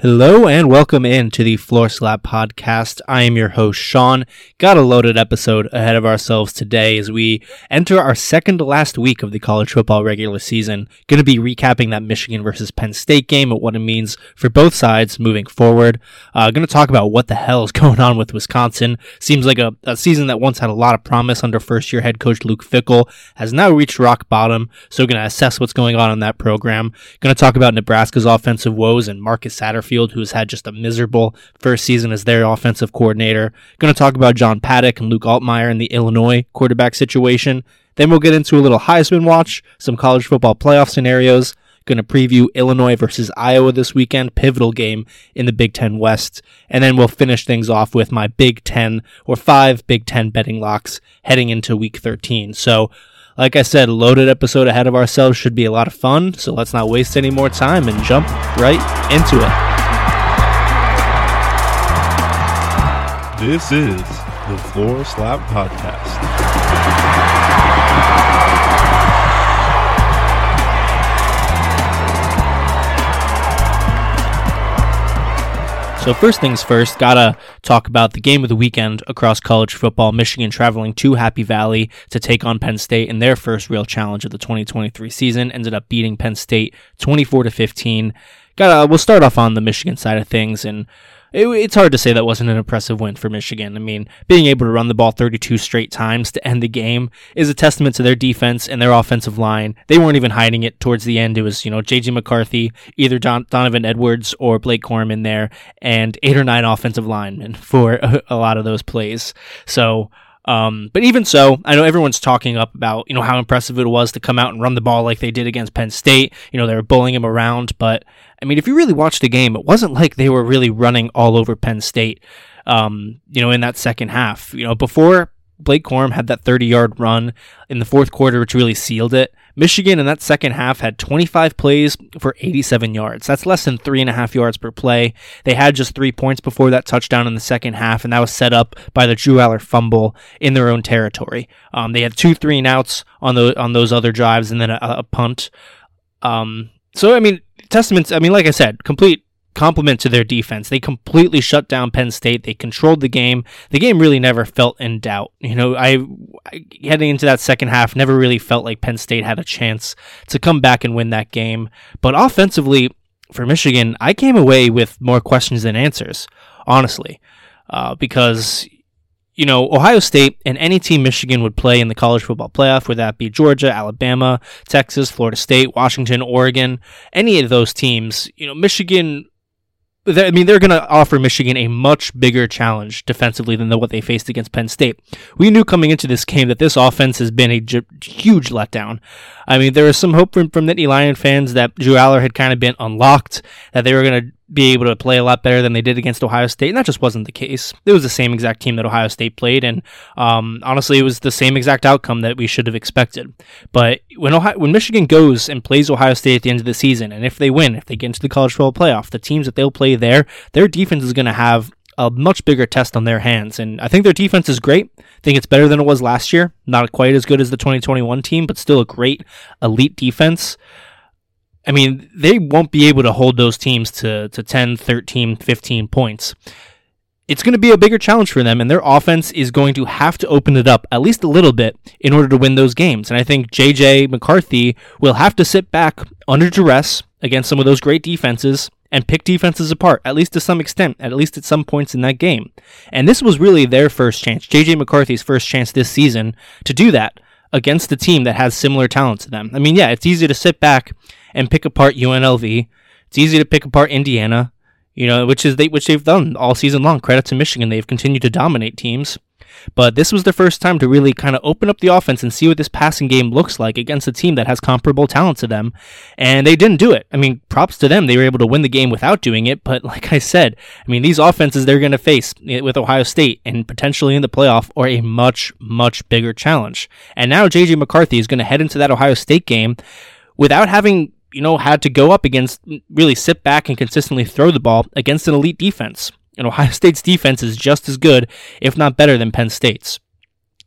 Hello and welcome in to the Floor Slap podcast. I am your host, Sean. Got a loaded episode ahead of ourselves today as we enter our second last week of the college football regular season. Going to be recapping that Michigan versus Penn State game and what it means for both sides moving forward. Uh, going to talk about what the hell is going on with Wisconsin. Seems like a, a season that once had a lot of promise under first year head coach Luke Fickell has now reached rock bottom. So going to assess what's going on in that program. Going to talk about Nebraska's offensive woes and Marcus Satterfield Field, who has had just a miserable first season as their offensive coordinator. Going to talk about John Paddock and Luke Altmyer in the Illinois quarterback situation. Then we'll get into a little Heisman watch, some college football playoff scenarios. Going to preview Illinois versus Iowa this weekend, pivotal game in the Big Ten West. And then we'll finish things off with my Big Ten or five Big Ten betting locks heading into week 13. So, like I said, loaded episode ahead of ourselves should be a lot of fun. So let's not waste any more time and jump right into it. This is the Floor Slap Podcast. So first things first, gotta talk about the game of the weekend across college football. Michigan traveling to Happy Valley to take on Penn State in their first real challenge of the 2023 season. Ended up beating Penn State 24 to 15. Gotta, we'll start off on the Michigan side of things and it, it's hard to say that wasn't an impressive win for Michigan. I mean, being able to run the ball 32 straight times to end the game is a testament to their defense and their offensive line. They weren't even hiding it towards the end. It was, you know, JJ McCarthy, either Don, Donovan Edwards or Blake Corum in there, and eight or nine offensive linemen for a, a lot of those plays. So, um, but even so, I know everyone's talking up about you know how impressive it was to come out and run the ball like they did against Penn State. You know they were bullying him around, but I mean if you really watched the game, it wasn't like they were really running all over Penn State. Um, you know in that second half, you know before Blake Corum had that 30 yard run in the fourth quarter, which really sealed it. Michigan in that second half had 25 plays for 87 yards. That's less than three and a half yards per play. They had just three points before that touchdown in the second half, and that was set up by the Drew Allar fumble in their own territory. Um, they had two three and outs on those on those other drives, and then a, a punt. Um, so I mean, testaments. I mean, like I said, complete compliment to their defense. They completely shut down Penn State. They controlled the game. The game really never felt in doubt. You know, I, I, heading into that second half never really felt like Penn State had a chance to come back and win that game. But offensively for Michigan, I came away with more questions than answers, honestly, uh, because you know, Ohio State and any team Michigan would play in the college football playoff, whether that be Georgia, Alabama, Texas, Florida State, Washington, Oregon, any of those teams, you know, Michigan I mean, they're going to offer Michigan a much bigger challenge defensively than the, what they faced against Penn State. We knew coming into this game that this offense has been a j- huge letdown. I mean, there was some hope from, from Nittany Lion fans that Drew Allar had kind of been unlocked, that they were going to be able to play a lot better than they did against Ohio State. And that just wasn't the case. It was the same exact team that Ohio State played. And um, honestly, it was the same exact outcome that we should have expected. But when, Ohio, when Michigan goes and plays Ohio State at the end of the season, and if they win, if they get into the college football playoff, the teams that they'll play there, their defense is going to have a much bigger test on their hands. And I think their defense is great. I think it's better than it was last year. Not quite as good as the 2021 team, but still a great elite defense. I mean, they won't be able to hold those teams to, to 10, 13, 15 points. It's going to be a bigger challenge for them, and their offense is going to have to open it up at least a little bit in order to win those games. And I think JJ McCarthy will have to sit back under duress against some of those great defenses and pick defenses apart, at least to some extent, at least at some points in that game. And this was really their first chance, JJ McCarthy's first chance this season to do that against a team that has similar talent to them. I mean, yeah, it's easy to sit back and pick apart UNLV. It's easy to pick apart Indiana, you know, which is they which they've done all season long. Credit to Michigan, they've continued to dominate teams. But this was the first time to really kind of open up the offense and see what this passing game looks like against a team that has comparable talent to them. And they didn't do it. I mean, props to them. They were able to win the game without doing it. But like I said, I mean, these offenses they're going to face with Ohio State and potentially in the playoff are a much, much bigger challenge. And now JJ McCarthy is going to head into that Ohio State game without having you know, had to go up against mm, really sit back and consistently throw the ball against an elite defense. And Ohio State's defense is just as good, if not better, than Penn State's.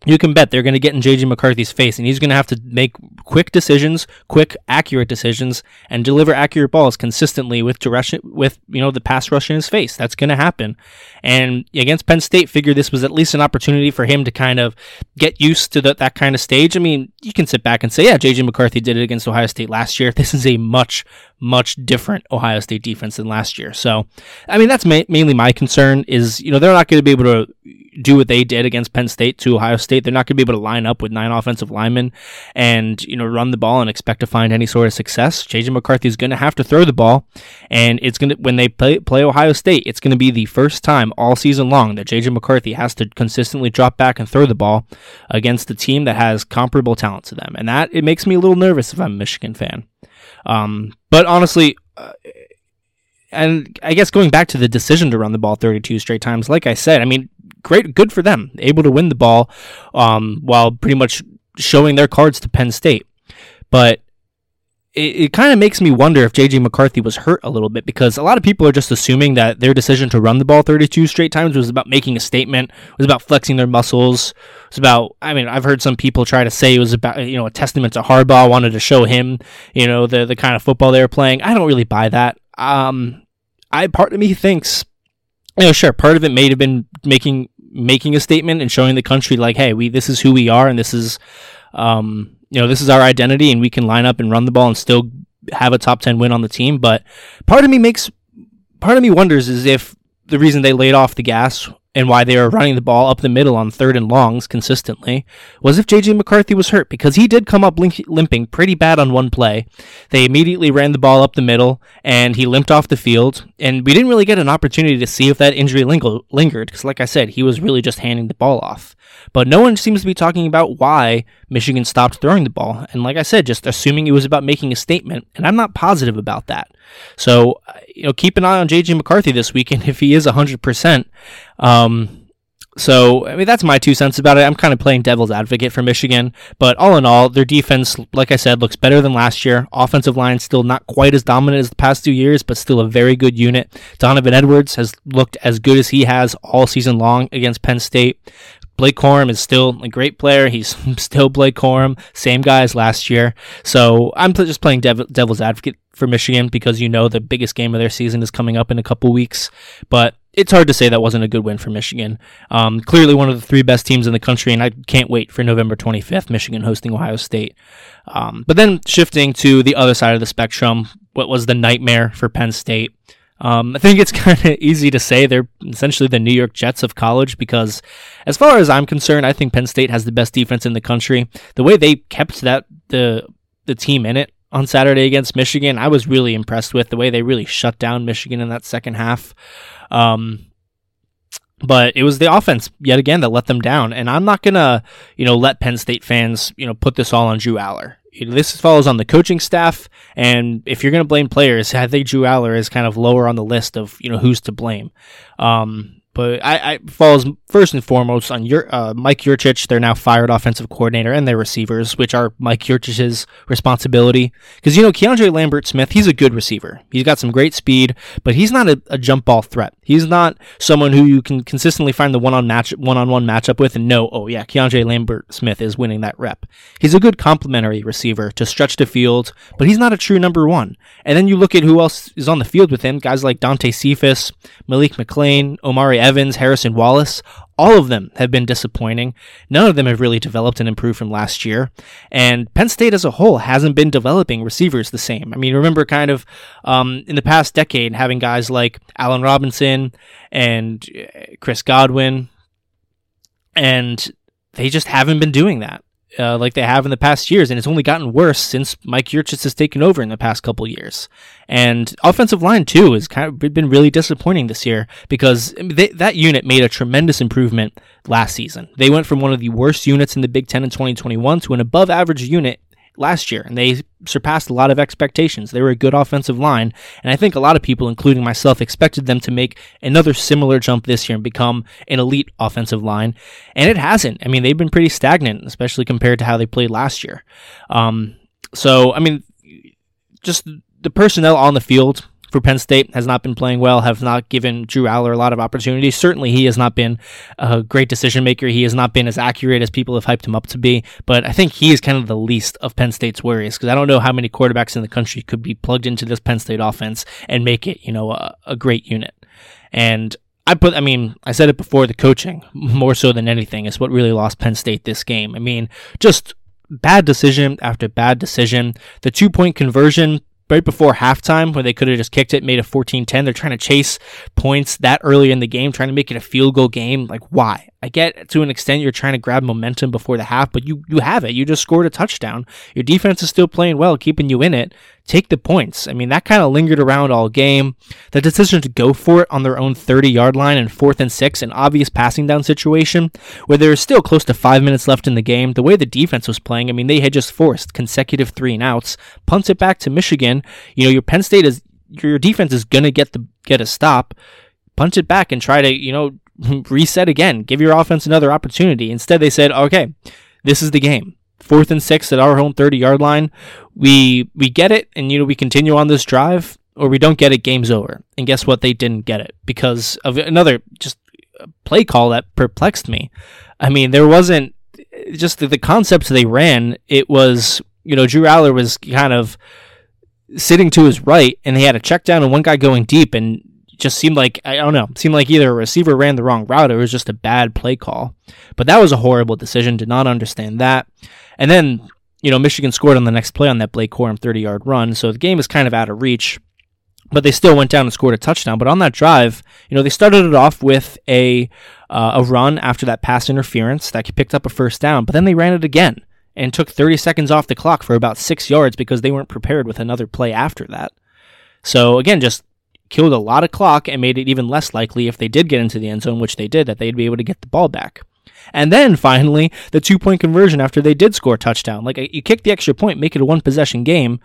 You can bet they're going to get in JJ McCarthy's face and he's going to have to make quick decisions, quick accurate decisions and deliver accurate balls consistently with direction with, you know, the pass rush in his face. That's going to happen. And against Penn State figure this was at least an opportunity for him to kind of get used to the, that kind of stage. I mean, you can sit back and say, yeah, JJ McCarthy did it against Ohio State last year. This is a much much different Ohio State defense than last year. So, I mean, that's ma- mainly my concern is, you know, they're not going to be able to do what they did against Penn State to Ohio State. They're not going to be able to line up with nine offensive linemen and, you know, run the ball and expect to find any sort of success. JJ McCarthy is going to have to throw the ball. And it's going to, when they play, play Ohio State, it's going to be the first time all season long that JJ McCarthy has to consistently drop back and throw the ball against a team that has comparable talent to them. And that, it makes me a little nervous if I'm a Michigan fan. Um, but honestly, uh, and I guess going back to the decision to run the ball 32 straight times, like I said, I mean, great, good for them, able to win the ball um, while pretty much showing their cards to Penn State. But it, it kind of makes me wonder if JJ McCarthy was hurt a little bit because a lot of people are just assuming that their decision to run the ball 32 straight times was about making a statement, was about flexing their muscles, was about. I mean, I've heard some people try to say it was about you know a testament to Harbaugh, wanted to show him you know the the kind of football they were playing. I don't really buy that. Um, I part of me thinks, you know, sure, part of it may have been making making a statement and showing the country like, hey, we this is who we are and this is um you know, this is our identity and we can line up and run the ball and still have a top 10 win on the team. But part of me makes, part of me wonders is if the reason they laid off the gas and why they were running the ball up the middle on third and longs consistently was if JJ McCarthy was hurt because he did come up limping pretty bad on one play. They immediately ran the ball up the middle and he limped off the field. And we didn't really get an opportunity to see if that injury lingered because, like I said, he was really just handing the ball off. But no one seems to be talking about why Michigan stopped throwing the ball. And like I said, just assuming it was about making a statement. And I'm not positive about that. So, uh, you know, keep an eye on JJ McCarthy this weekend if he is 100%. Um, so, I mean, that's my two cents about it. I'm kind of playing devil's advocate for Michigan, but all in all, their defense, like I said, looks better than last year. Offensive line still not quite as dominant as the past two years, but still a very good unit. Donovan Edwards has looked as good as he has all season long against Penn State. Blake Corum is still a great player. He's still Blake Corum, same guy as last year. So I'm just playing dev- devil's advocate for Michigan because you know the biggest game of their season is coming up in a couple weeks. But it's hard to say that wasn't a good win for Michigan. Um, clearly one of the three best teams in the country, and I can't wait for November 25th, Michigan hosting Ohio State. Um, but then shifting to the other side of the spectrum, what was the nightmare for Penn State? Um, I think it's kind of easy to say they're essentially the New York Jets of college because, as far as I'm concerned, I think Penn State has the best defense in the country. The way they kept that the the team in it on Saturday against Michigan, I was really impressed with the way they really shut down Michigan in that second half. Um, but it was the offense yet again that let them down, and I'm not gonna, you know, let Penn State fans, you know, put this all on Drew Allar this follows on the coaching staff, and if you're going to blame players, I think Drew Allar is kind of lower on the list of you know who's to blame. Um, but I, I falls first and foremost on your uh, Mike Yurcich, their now fired offensive coordinator, and their receivers, which are Mike Yurcich's responsibility. Because you know Keandre Lambert Smith, he's a good receiver. He's got some great speed, but he's not a, a jump ball threat. He's not someone who you can consistently find the one on match one on one matchup with and know, oh yeah, Keandre Lambert Smith is winning that rep. He's a good complementary receiver to stretch the field, but he's not a true number one. And then you look at who else is on the field with him, guys like Dante Cephas, Malik McClain, Omari Evans, Harrison Wallace, all of them have been disappointing. None of them have really developed and improved from last year. And Penn State as a whole hasn't been developing receivers the same. I mean, remember kind of um, in the past decade having guys like Allen Robinson and uh, Chris Godwin, and they just haven't been doing that uh, like they have in the past years, and it's only gotten worse since Mike Yurcich has taken over in the past couple years. And offensive line too has kind of been really disappointing this year because they, that unit made a tremendous improvement last season. They went from one of the worst units in the Big Ten in 2021 to an above-average unit last year, and they surpassed a lot of expectations. They were a good offensive line, and I think a lot of people, including myself, expected them to make another similar jump this year and become an elite offensive line, and it hasn't. I mean, they've been pretty stagnant, especially compared to how they played last year. Um, so, I mean, just the personnel on the field for Penn State has not been playing well, have not given Drew Allar a lot of opportunities. Certainly, he has not been a great decision maker. He has not been as accurate as people have hyped him up to be. But I think he is kind of the least of Penn State's worries because I don't know how many quarterbacks in the country could be plugged into this Penn State offense and make it, you know, a, a great unit. And I put, I mean, I said it before the coaching more so than anything is what really lost Penn State this game. I mean, just bad decision after bad decision. The two point conversion right before halftime where they could have just kicked it, made a 14-10. They're trying to chase points that early in the game, trying to make it a field goal game. Like why? I get to an extent you're trying to grab momentum before the half, but you you have it. You just scored a touchdown. Your defense is still playing well, keeping you in it. Take the points. I mean, that kind of lingered around all game. The decision to go for it on their own 30 yard line and fourth and six, an obvious passing down situation where there is still close to five minutes left in the game. The way the defense was playing, I mean, they had just forced consecutive three and outs, punts it back to Michigan. You know, your Penn State is your defense is gonna get the get a stop punch it back and try to, you know, reset again, give your offense another opportunity. Instead, they said, okay, this is the game. Fourth and six at our home 30 yard line. We, we get it and, you know, we continue on this drive or we don't get it, game's over. And guess what? They didn't get it because of another just play call that perplexed me. I mean, there wasn't just the, the concepts they ran. It was, you know, Drew Allar was kind of sitting to his right and he had a check down and one guy going deep and just seemed like I don't know, seemed like either a receiver ran the wrong route or it was just a bad play call. But that was a horrible decision. Did not understand that. And then you know Michigan scored on the next play on that Blake Corum 30 yard run, so the game is kind of out of reach. But they still went down and scored a touchdown. But on that drive, you know, they started it off with a uh, a run after that pass interference that picked up a first down. But then they ran it again and took 30 seconds off the clock for about six yards because they weren't prepared with another play after that. So again, just killed a lot of clock and made it even less likely if they did get into the end zone, which they did, that they'd be able to get the ball back. And then finally, the two point conversion after they did score a touchdown. Like you kick the extra point, make it a one possession game.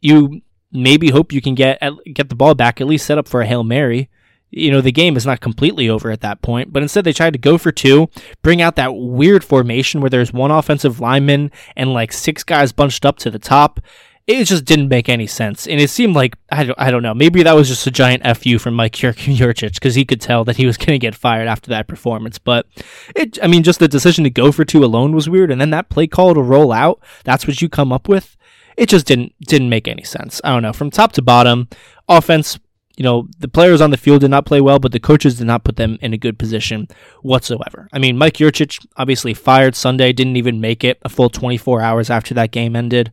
You maybe hope you can get get the ball back, at least set up for a hail mary. You know the game is not completely over at that point, but instead they tried to go for two, bring out that weird formation where there's one offensive lineman and like six guys bunched up to the top it just didn't make any sense. And it seemed like, I don't, I don't know, maybe that was just a giant FU from Mike Yurcich because he could tell that he was going to get fired after that performance. But it, I mean, just the decision to go for two alone was weird. And then that play call to roll out, that's what you come up with. It just didn't, didn't make any sense. I don't know. From top to bottom, offense, you know, the players on the field did not play well, but the coaches did not put them in a good position whatsoever. I mean, Mike Yurcich obviously fired Sunday, didn't even make it a full 24 hours after that game ended.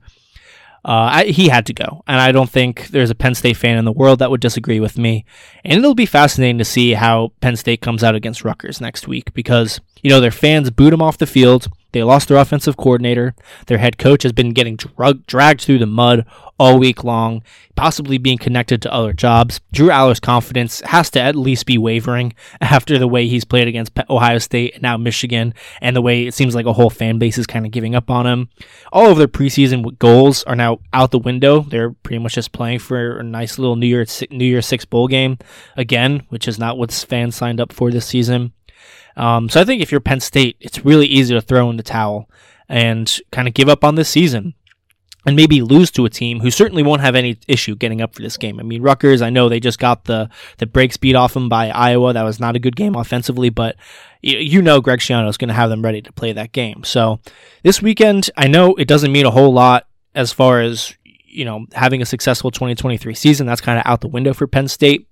Uh, I, he had to go, and I don't think there's a Penn State fan in the world that would disagree with me. And it'll be fascinating to see how Penn State comes out against Rutgers next week because you know their fans boot him off the field. They lost their offensive coordinator. Their head coach has been getting drug, dragged through the mud all week long, possibly being connected to other jobs. Drew Allar's confidence has to at least be wavering after the way he's played against Ohio State and now Michigan, and the way it seems like a whole fan base is kind of giving up on him. All of their preseason goals are now out the window. They're pretty much just playing for a nice little New Year New Year Six bowl game again, which is not what fans signed up for this season. Um, so I think if you're Penn State, it's really easy to throw in the towel and kind of give up on this season and maybe lose to a team who certainly won't have any issue getting up for this game. I mean, Rutgers, I know they just got the, the break speed off them by Iowa. That was not a good game offensively, but you know Greg Schiano is going to have them ready to play that game. So this weekend, I know it doesn't mean a whole lot as far as, you know, having a successful 2023 season. That's kind of out the window for Penn State.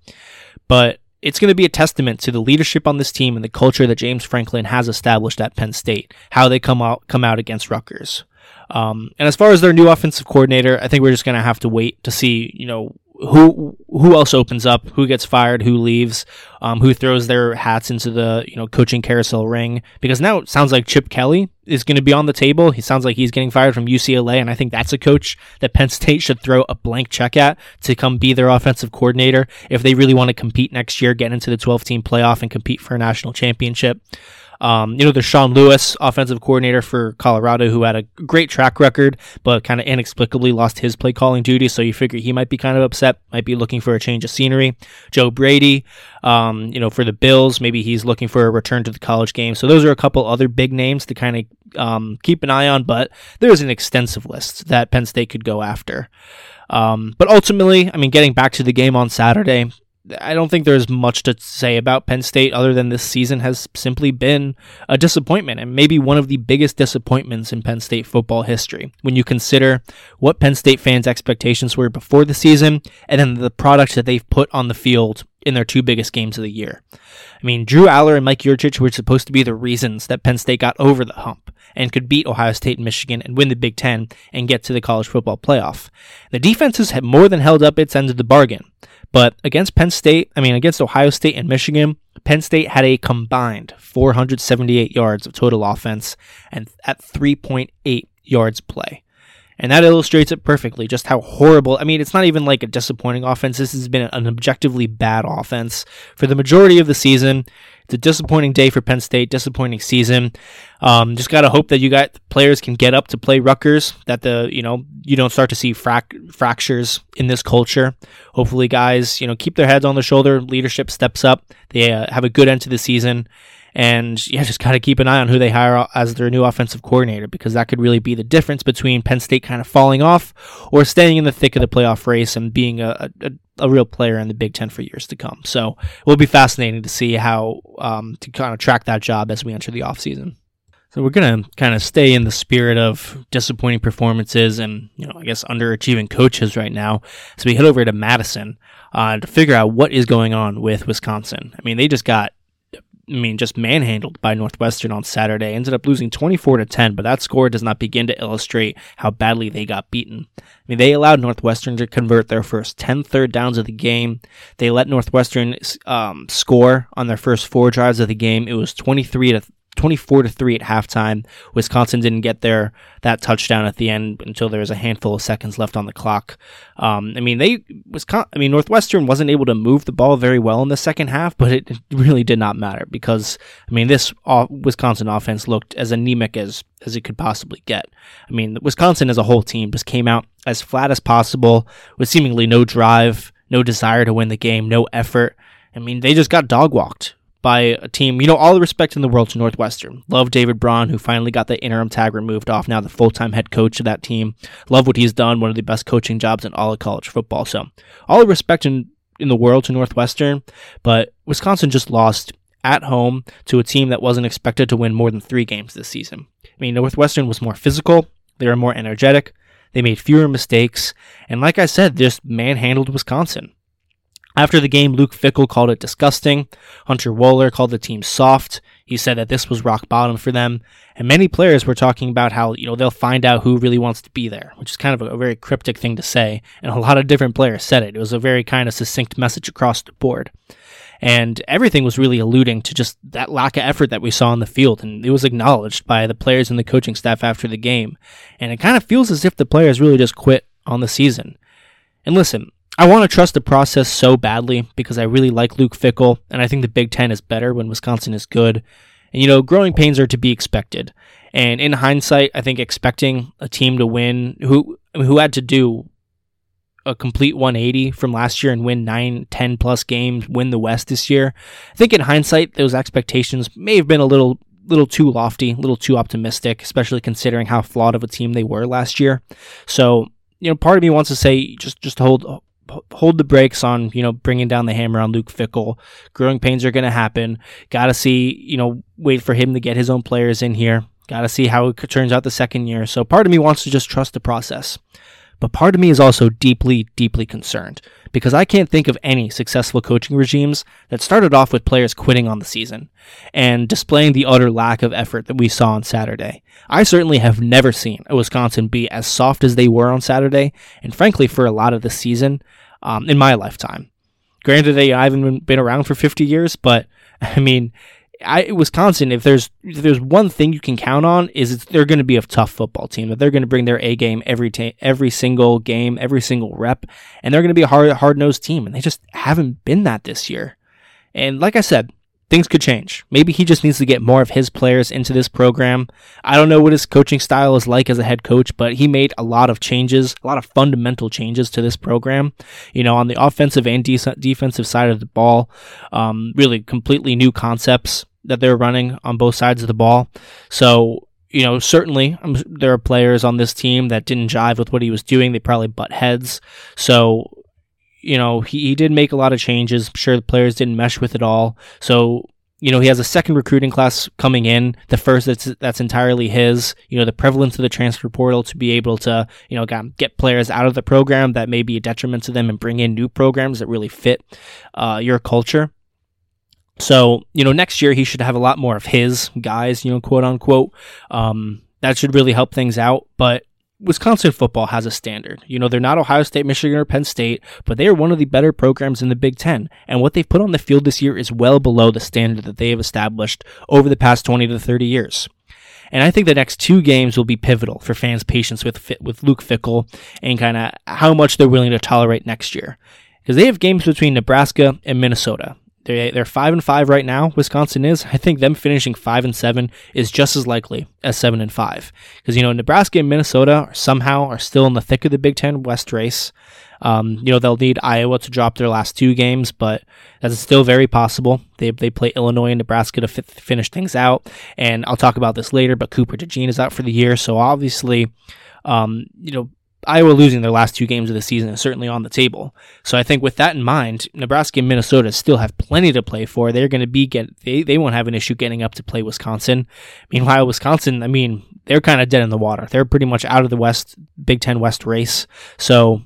But it's going to be a testament to the leadership on this team and the culture that James Franklin has established at Penn State, how they come out come out against Rutgers. Um, and as far as their new offensive coordinator, I think we're just going to have to wait to see, you know, who who else opens up, who gets fired, who leaves, um, who throws their hats into the you know coaching carousel ring. Because now it sounds like Chip Kelly is going to be on the table. He sounds like he's getting fired from UCLA, and I think that's a coach that Penn State should throw a blank check at to come be their offensive coordinator if they really want to compete next year, get into the 12 team playoff, and compete for a national championship. Um, you know, there's Sean Lewis, offensive coordinator for Colorado, who had a great track record, but kind of inexplicably lost his play calling duty. So you figure he might be kind of upset, might be looking for a change of scenery. Joe Brady, um, you know, for the Bills, maybe he's looking for a return to the college game. So those are a couple other big names to kind of um, keep an eye on, but there's an extensive list that Penn State could go after. Um, but ultimately, I mean, getting back to the game on Saturday, I don't think there's much to say about Penn State other than this season has simply been a disappointment and maybe one of the biggest disappointments in Penn State football history when you consider what Penn State fans' expectations were before the season and then the product that they've put on the field in their two biggest games of the year. I mean, Drew Allar and Mike Yurcich were supposed to be the reasons that Penn State got over the hump and could beat Ohio State and Michigan and win the Big Ten and get to the college football playoff. The defenses have more than held up its end of the bargain. But against Penn State, I mean, against Ohio State and Michigan, Penn State had a combined 478 yards of total offense and at 3.8 yards play. And that illustrates it perfectly, just how horrible. I mean, it's not even like a disappointing offense. This has been an objectively bad offense for the majority of the season. It's a disappointing day for Penn State, disappointing season. Um, just gotta hope that you got players can get up to play Rutgers. That the you know you don't start to see frac- fractures in this culture. Hopefully, guys, you know keep their heads on the shoulder. Leadership steps up. They uh, have a good end to the season. And yeah, just kind of keep an eye on who they hire as their new offensive coordinator because that could really be the difference between Penn State kind of falling off or staying in the thick of the playoff race and being a, a, a real player in the Big Ten for years to come. So it will be fascinating to see how um, to kind of track that job as we enter the offseason. So we're to kind of stay in the spirit of disappointing performances and, you know, I guess underachieving coaches right now. So we head over to Madison uh, to figure out what is going on with Wisconsin. I mean, they just got I mean, just manhandled by Northwestern on Saturday. Ended up losing 24 to 10, but that score does not begin to illustrate how badly they got beaten. I mean, they allowed Northwestern to convert their first 10 third downs of the game. They let Northwestern um, score on their first four drives of the game. It was 23 to 24 to 3 at halftime. Wisconsin didn't get their that touchdown at the end until there was a handful of seconds left on the clock. Um, I mean, they Wisconsin, I mean Northwestern wasn't able to move the ball very well in the second half, but it really did not matter because I mean this Wisconsin offense looked as anemic as as it could possibly get. I mean, Wisconsin as a whole team just came out as flat as possible with seemingly no drive, no desire to win the game, no effort. I mean, they just got dog walked by a team. You know, all the respect in the world to Northwestern. Love David Braun, who finally got the interim tag removed off, now the full time head coach of that team. Love what he's done, one of the best coaching jobs in all of college football. So, all the respect in, in the world to Northwestern, but Wisconsin just lost at home to a team that wasn't expected to win more than three games this season. I mean, Northwestern was more physical, they were more energetic, they made fewer mistakes, and like I said, just manhandled Wisconsin. After the game, Luke Fickell called it disgusting. Hunter Wohler called the team soft. He said that this was rock bottom for them. And many players were talking about how, you know, they'll find out who really wants to be there, which is kind of a very cryptic thing to say. And a lot of different players said it. It was a very kind of succinct message across the board. And everything was really alluding to just that lack of effort that we saw on the field. And it was acknowledged by the players and the coaching staff after the game. And it kind of feels as if the players really just quit on the season. And listen, I want to trust the process so badly because I really like Luke Fickell, and I think the Big Ten is better when Wisconsin is good. And you know, growing pains are to be expected. And in hindsight, I think expecting a team to win who who had to do a complete 180 from last year and win 9, 10 plus games, win the West this year. I think in hindsight, those expectations may have been a little little too lofty, a little too optimistic, especially considering how flawed of a team they were last year. So, you know, part of me wants to say just just hold hold the brakes on you know bringing down the hammer on Luke Fickell. Growing pains are going to happen. Got to see you know wait for him to get his own players in here. Got to see how it turns out the second year. So part of me wants to just trust the process. But part of me is also deeply, deeply concerned because I can't think of any successful coaching regimes that started off with players quitting on the season and displaying the utter lack of effort that we saw on Saturday. I certainly have never seen a Wisconsin be as soft as they were on Saturday, and frankly, for a lot of the season um, in my lifetime. Granted, I haven't been around for 50 years, but I mean, I, Wisconsin, if there's if there's one thing you can count on, is they're going to be a tough football team. That they're going to bring their A game every ta- every single game, every single rep, and they're going to be a hard hard nosed team. And they just haven't been that this year. And like I said, things could change. Maybe he just needs to get more of his players into this program. I don't know what his coaching style is like as a head coach, but he made a lot of changes, a lot of fundamental changes to this program. You know, on the offensive and de- defensive side of the ball, um, really completely new concepts that they're running on both sides of the ball. So, you know, certainly um, there are players on this team that didn't jive with what he was doing. They probably butt heads. So, you know, he, he did make a lot of changes. I'm sure the players didn't mesh with it all. So, you know, he has a second recruiting class coming in. The first that's that's entirely his. You know, the prevalence of the transfer portal to be able to, you know, get players out of the program that may be a detriment to them and bring in new programs that really fit uh, your culture. So, you know, next year he should have a lot more of his guys, you know, quote unquote. Um, that should really help things out. But Wisconsin football has a standard. You know, they're not Ohio State, Michigan, or Penn State, but they are one of the better programs in the Big Ten. And what they've put on the field this year is well below the standard that they have established over the past 20 to 30 years. And I think the next two games will be pivotal for fans' patience with with Luke Fickell and kind of how much they're willing to tolerate next year. Because they have games between Nebraska and Minnesota. They're, they're five and five right now. Wisconsin is. I think them finishing five and seven is just as likely as seven and five because you know Nebraska and Minnesota are somehow are still in the thick of the Big Ten West race. Um, you know they'll need Iowa to drop their last two games, but that's still very possible. They they play Illinois and Nebraska to f- finish things out, and I'll talk about this later. But Cooper DeJean is out for the year, so obviously, um, you know Iowa losing their last two games of the season is certainly on the table. So I think with that in mind, Nebraska and Minnesota still have plenty to play for. They're going to be get they they won't have an issue getting up to play Wisconsin. Meanwhile, Wisconsin, I mean, they're kind of dead in the water. They're pretty much out of the West Big 10 West race. So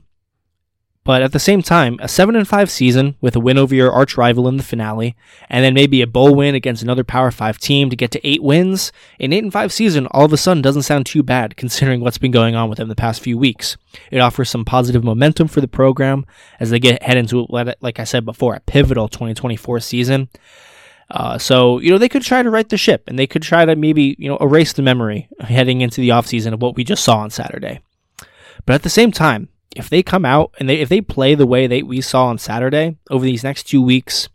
but at the same time, a 7 and 5 season with a win over your arch rival in the finale, and then maybe a bowl win against another Power 5 team to get to 8 wins, an 8 and 5 season all of a sudden doesn't sound too bad considering what's been going on with them the past few weeks. It offers some positive momentum for the program as they get head into like I said before, a pivotal 2024 season. Uh, so, you know, they could try to right the ship and they could try to maybe, you know, erase the memory heading into the offseason of what we just saw on Saturday. But at the same time, if they come out and they if they play the way they we saw on Saturday over these next two weeks,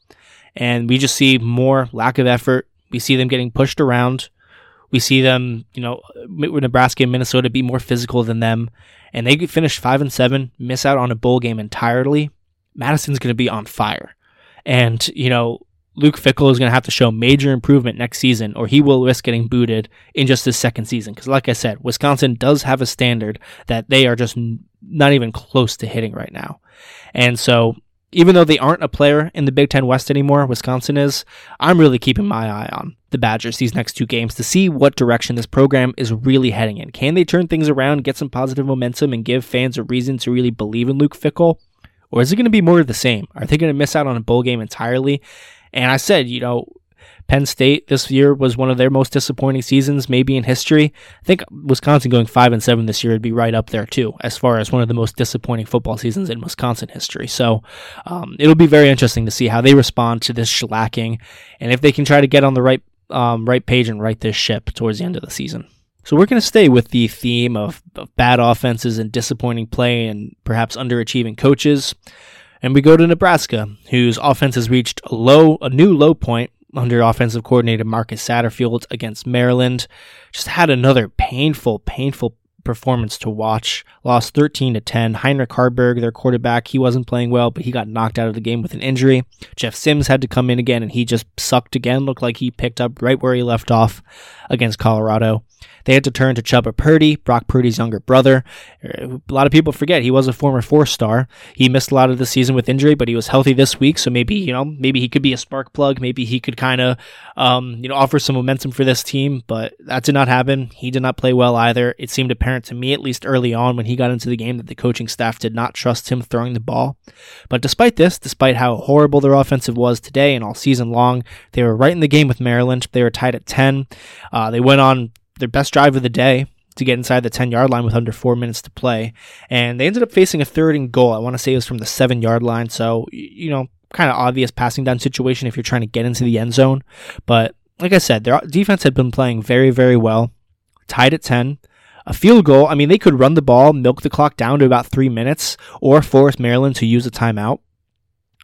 and we just see more lack of effort, we see them getting pushed around, we see them, you know, Nebraska and Minnesota be more physical than them, and they finish five and seven, miss out on a bowl game entirely. Madison's going to be on fire, and you know Luke Fickell is going to have to show major improvement next season, or he will risk getting booted in just his second season. Because, like I said, Wisconsin does have a standard that they are just not even close to hitting right now. And so, even though they aren't a player in the Big Ten West anymore, Wisconsin is, I'm really keeping my eye on the Badgers these next two games to see what direction this program is really heading in. Can they turn things around, get some positive momentum, and give fans a reason to really believe in Luke Fickell? Or is it going to be more of the same? Are they going to miss out on a bowl game entirely? And I said, you know, Penn State this year was one of their most disappointing seasons, maybe in history. I think Wisconsin going five and seven this year would be right up there too, as far as one of the most disappointing football seasons in Wisconsin history. So um, it'll be very interesting to see how they respond to this shellacking, and if they can try to get on the right um, right page and right this ship towards the end of the season. So we're going to stay with the theme of, of bad offenses and disappointing play and perhaps underachieving coaches. And we go to Nebraska, whose offense has reached a low, a new low point under offensive coordinator Marcus Satterfield against Maryland. Just had another painful, painful performance to watch. Lost 13 to 10. Heinrich Haarberg, their quarterback, he wasn't playing well, but he got knocked out of the game with an injury. Jeff Sims had to come in again, and he just sucked again. Looked like he picked up right where he left off against Colorado. They had to turn to Chubba Purdy, Brock Purdy's younger brother. A lot of people forget he was a former four star. He missed a lot of the season with injury, but he was healthy this week, so maybe you know maybe he could be a spark plug. Maybe he could kind of um, you know offer some momentum for this team. But that did not happen. He did not play well either. It seemed apparent to me, at least early on when he got into the game, that the coaching staff did not trust him throwing the ball. But despite this, despite how horrible their offensive was today and all season long, they were right in the game with Maryland. They were tied at ten. Uh, they went on their best drive of the day to get inside the 10 yard line with under four minutes to play. And they ended up facing a third and goal. I want to say it was from the seven yard line. So, you know, kind of obvious passing down situation if you're trying to get into the end zone. But like I said, their defense had been playing very, very well, tied at 10. A field goal, I mean, they could run the ball, milk the clock down to about three minutes, or force Maryland to use a timeout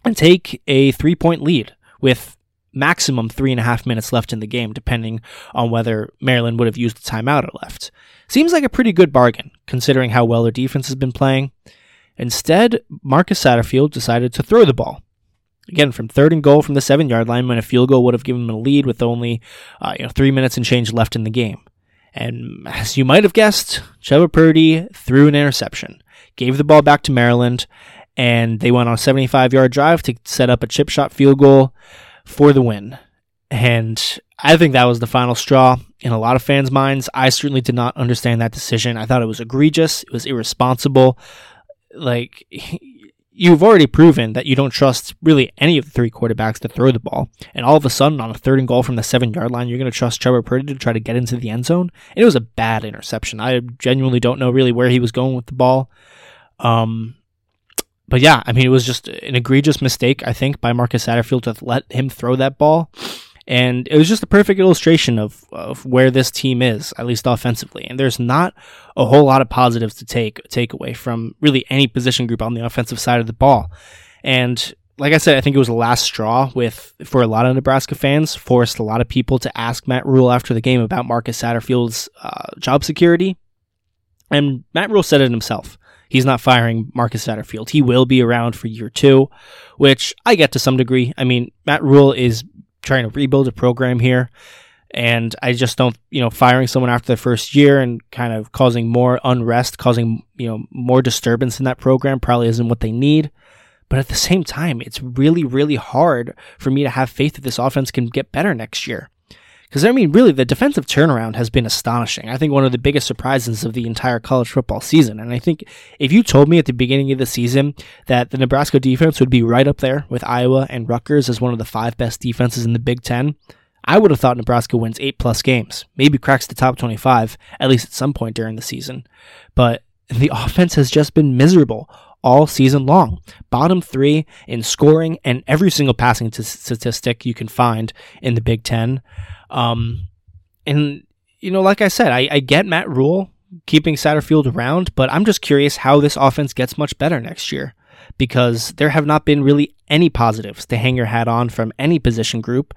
and take a three point lead with maximum three and a half minutes left in the game, depending on whether Maryland would have used the timeout or left. Seems like a pretty good bargain, considering how well their defense has been playing. Instead, Marcus Satterfield decided to throw the ball. Again, from third and goal from the seven yard line, when a field goal would have given them a lead with only uh, you know, three minutes and change left in the game. And as you might have guessed, Trevor Purdy threw an interception, gave the ball back to Maryland, and they went on a 75 yard drive to set up a chip shot field goal for the win. And I think that was the final straw in a lot of fans' minds. I certainly did not understand that decision. I thought it was egregious, it was irresponsible. Like, you've already proven that you don't trust really any of the three quarterbacks to throw the ball. And all of a sudden, on a third and goal from the seven yard line, you're going to trust Trevor Purdy to try to get into the end zone. And it was a bad interception. I genuinely don't know really where he was going with the ball. Um, but yeah, I mean, it was just an egregious mistake, I think, by Marcus Satterfield to let him throw that ball. And it was just a perfect illustration of, of where this team is, at least offensively. And there's not a whole lot of positives to take take away from really any position group on the offensive side of the ball. And like I said, I think it was the last straw with for a lot of Nebraska fans, forced a lot of people to ask Matt Rhule after the game about Marcus Satterfield's uh, job security. And Matt Rhule said it himself. He's not firing Marcus Satterfield. He will be around for year two, which I get to some degree. I mean, Matt Rhule is trying to rebuild a program here. And I just don't, you know, firing someone after the first year and kind of causing more unrest, causing, you know, more disturbance in that program probably isn't what they need. But at the same time, it's really, really hard for me to have faith that this offense can get better next year. Because, I mean, really, the defensive turnaround has been astonishing. I think one of the biggest surprises of the entire college football season. And I think if you told me at the beginning of the season that the Nebraska defense would be right up there with Iowa and Rutgers as one of the five best defenses in the Big Ten, I would have thought Nebraska wins eight plus games, maybe cracks the top 25, at least at some point during the season. But the offense has just been miserable all season long. Bottom three in scoring and every single passing t- statistic you can find in the Big Ten. Um, and you know, like I said, I, I get Matt Rhule keeping Satterfield around, but I'm just curious how this offense gets much better next year because there have not been really any positives to hang your hat on from any position group.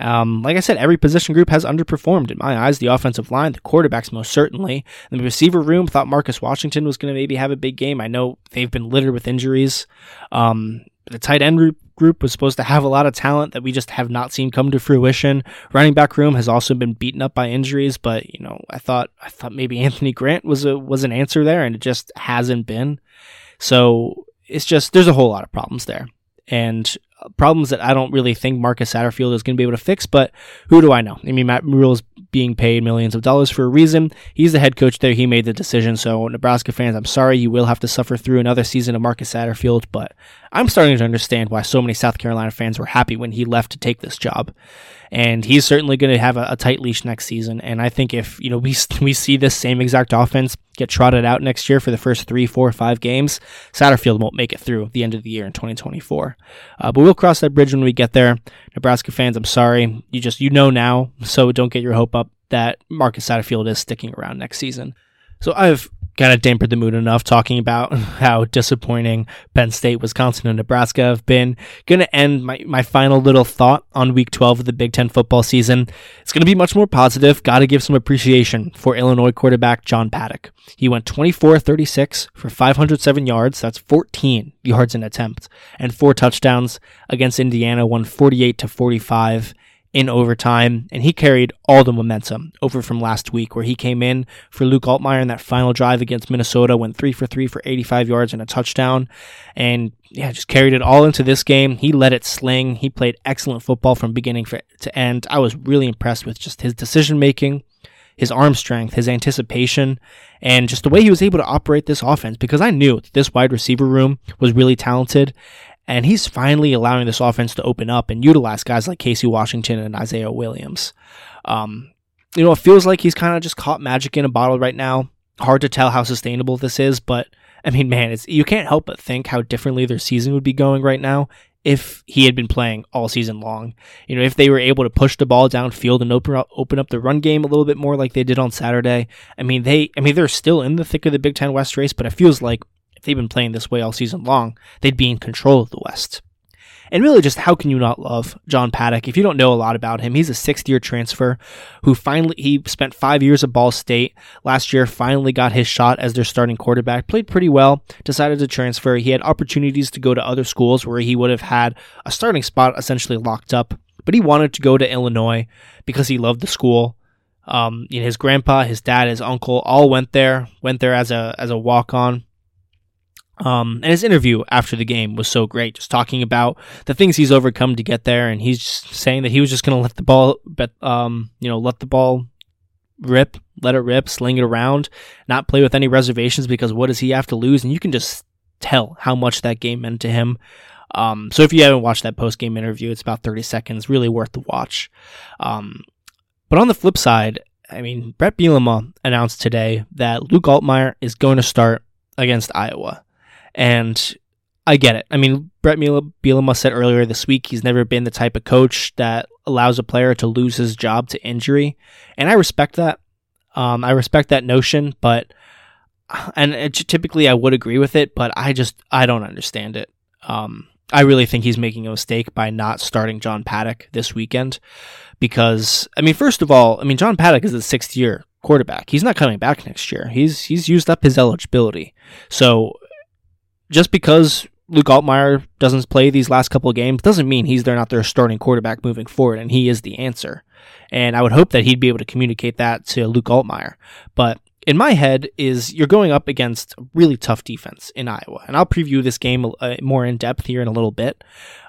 Um, like I said, every position group has underperformed in my eyes. The offensive line, the quarterbacks, most certainly. The receiver room thought Marcus Washington was going to maybe have a big game. I know they've been littered with injuries. Um, the tight end group was supposed to have a lot of talent that we just have not seen come to fruition. Running back room has also been beaten up by injuries, but you know, I thought I thought maybe Anthony Grant was a was an answer there, and it just hasn't been. So it's just there's a whole lot of problems there, and uh, problems that I don't really think Marcus Satterfield is going to be able to fix. But who do I know? I mean, Matt Rhule is being paid millions of dollars for a reason. He's the head coach there. He made the decision. So, Nebraska fans, I'm sorry you will have to suffer through another season of Marcus Satterfield, but I'm starting to understand why so many South Carolina fans were happy when he left to take this job and he's certainly going to have a, a, tight leash next season. And I think if you know we we see this same exact offense get trotted out next year for the first three, four, five games, Satterfield won't make it through the end of the year in 2024. Uh, but we'll cross that bridge when we get there. Nebraska fans, I'm sorry, you just you know now, so don't get your hope up that Marcus Satterfield is sticking around next season. So I've kind of dampened the mood enough talking about how disappointing Penn State, Wisconsin, and Nebraska have been. Going to end my, my final little thought on week 12 of the Big Ten football season. It's going to be much more positive. Got to give some appreciation for Illinois quarterback John Paddock. He went 24 36 for 507 yards. That's 14 yards in attempt and four touchdowns against Indiana, won 48 to 45 in overtime, and he carried all the momentum over from last week, where he came in for Luke Altmyer in that final drive against Minnesota, went three for three for 85 yards and a touchdown, and yeah, just carried it all into this game. He let it sling. He played excellent football from beginning to end. I was really impressed with just his decision making, his arm strength, his anticipation, and just the way he was able to operate this offense because I knew this wide receiver room was really talented and he's finally allowing this offense to open up and utilize guys like Casey Washington and Isaiah Williams. Um, you know, it feels like he's kind of just caught magic in a bottle right now. Hard to tell how sustainable this is, but I mean, man, it's you can't help but think how differently their season would be going right now if he had been playing all season long. You know, if they were able to push the ball downfield and open up open up the run game a little bit more like they did on Saturday. I mean, they I mean they're still in the thick of the Big 10 West race, but it feels like if they've been playing this way all season long, they'd be in control of the West. And really, just how can you not love John Paddock? If you don't know a lot about him, he's a sixth year transfer who finally, he spent five years at Ball State. Last year, finally got his shot as their starting quarterback, played pretty well, decided to transfer. He had opportunities to go to other schools where he would have had a starting spot essentially locked up, but he wanted to go to Illinois because he loved the school. Um, you know, his grandpa, his dad, his uncle all went there, went there as a as a walk on um, and his interview after the game was so great, just talking about the things he's overcome to get there, and he's just saying that he was just going to let the ball, but um, you know, let the ball rip, let it rip, sling it around, not play with any reservations because what does he have to lose? And you can just tell how much that game meant to him. Um, so if you haven't watched that post game interview, it's about 30 seconds, really worth the watch. Um, but on the flip side, I mean, Bret Bielema announced today that Luke Altmyer is going to start against Iowa. And I get it. I mean, Bret Bielema said earlier this week he's never been the type of coach that allows a player to lose his job to injury, and I respect that. Um, I respect that notion, but and it, typically I would agree with it, but I just I don't understand it. Um, I really think he's making a mistake by not starting John Paddock this weekend, because I mean, first of all, I mean John Paddock is the sixth year quarterback. He's not coming back next year. He's he's used up his eligibility. So just because Luke Altmyer doesn't play these last couple of games doesn't mean he's they're not their starting quarterback moving forward, and he is the answer. And I would hope that he'd be able to communicate that to Luke Altmyer. But in my head is you're going up against a really tough defense in Iowa, and I'll preview this game uh, more in depth here in a little bit.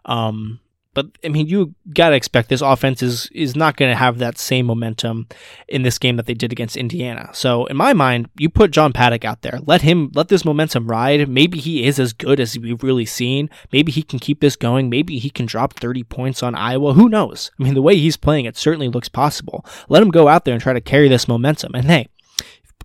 Um, but I mean, you gotta expect this offense is is not going to have that same momentum in this game that they did against Indiana. So in my mind, you put John Paddock out there, let him let this momentum ride. Maybe he is as good as we've really seen. Maybe he can keep this going. Maybe he can drop 30 points on Iowa. Who knows? I mean, the way he's playing, it certainly looks possible. Let him go out there and try to carry this momentum. And hey,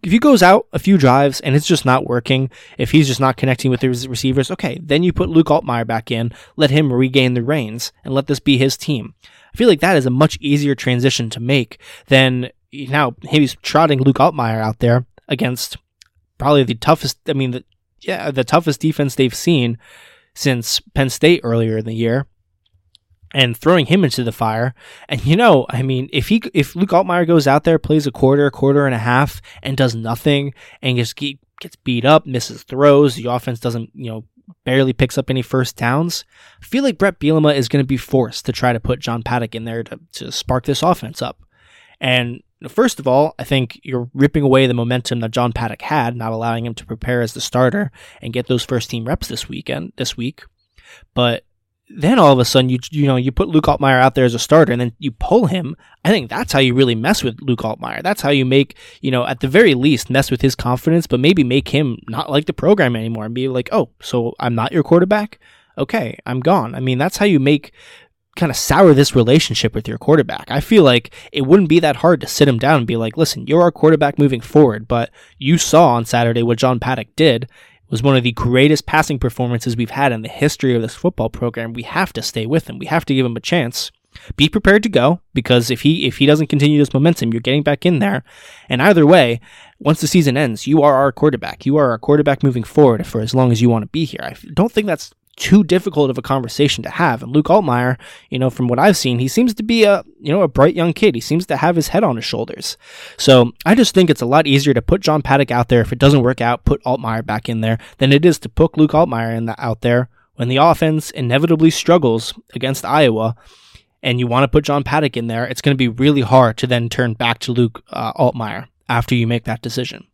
if he goes out a few drives and it's just not working, if he's just not connecting with his receivers, okay, then you put Luke Altmyer back in, let him regain the reins, and let this be his team. I feel like that is a much easier transition to make than now he's trotting Luke Altmyer out there against probably the toughest. I mean, the, yeah, the toughest defense they've seen since Penn State earlier in the year and throwing him into the fire. And you know, I mean, if he if Luke Altmyer goes out there, plays a quarter, quarter and a half, and does nothing, and just gets beat up, misses throws, the offense doesn't, you know, barely picks up any first downs. I feel like Bret Bielema is going to be forced to try to put John Paddock in there to, to spark this offense up. And first of all, I think you're ripping away the momentum that John Paddock had, not allowing him to prepare as the starter and get those first team reps this weekend, this week. But then all of a sudden you you know you put Luke Altmyer out there as a starter and then you pull him. I think that's how you really mess with Luke Altmyer. That's how you make you know at the very least mess with his confidence, but maybe make him not like the program anymore and be like, oh, so I'm not your quarterback. Okay, I'm gone. I mean, that's how you make kind of sour this relationship with your quarterback. I feel like it wouldn't be that hard to sit him down and be like, listen, you're our quarterback moving forward, but you saw on Saturday what John Paddock did was one of the greatest passing performances we've had in the history of this football program. We have to stay with him. We have to give him a chance. Be prepared to go because if he if he doesn't continue this momentum, you're getting back in there. And either way, once the season ends, you are our quarterback. You are our quarterback moving forward for as long as you want to be here. I don't think that's too difficult of a conversation to have. And Luke Altmyer, you know, from what I've seen, he seems to be a, you know, a bright young kid. He seems to have his head on his shoulders. So I just think it's a lot easier to put John Paddock out there. If it doesn't work out, put Altmyer back in there than it is to put Luke Altmyer in the, out there when the offense inevitably struggles against Iowa and you want to put John Paddock in there, it's going to be really hard to then turn back to Luke uh, Altmyer after you make that decision.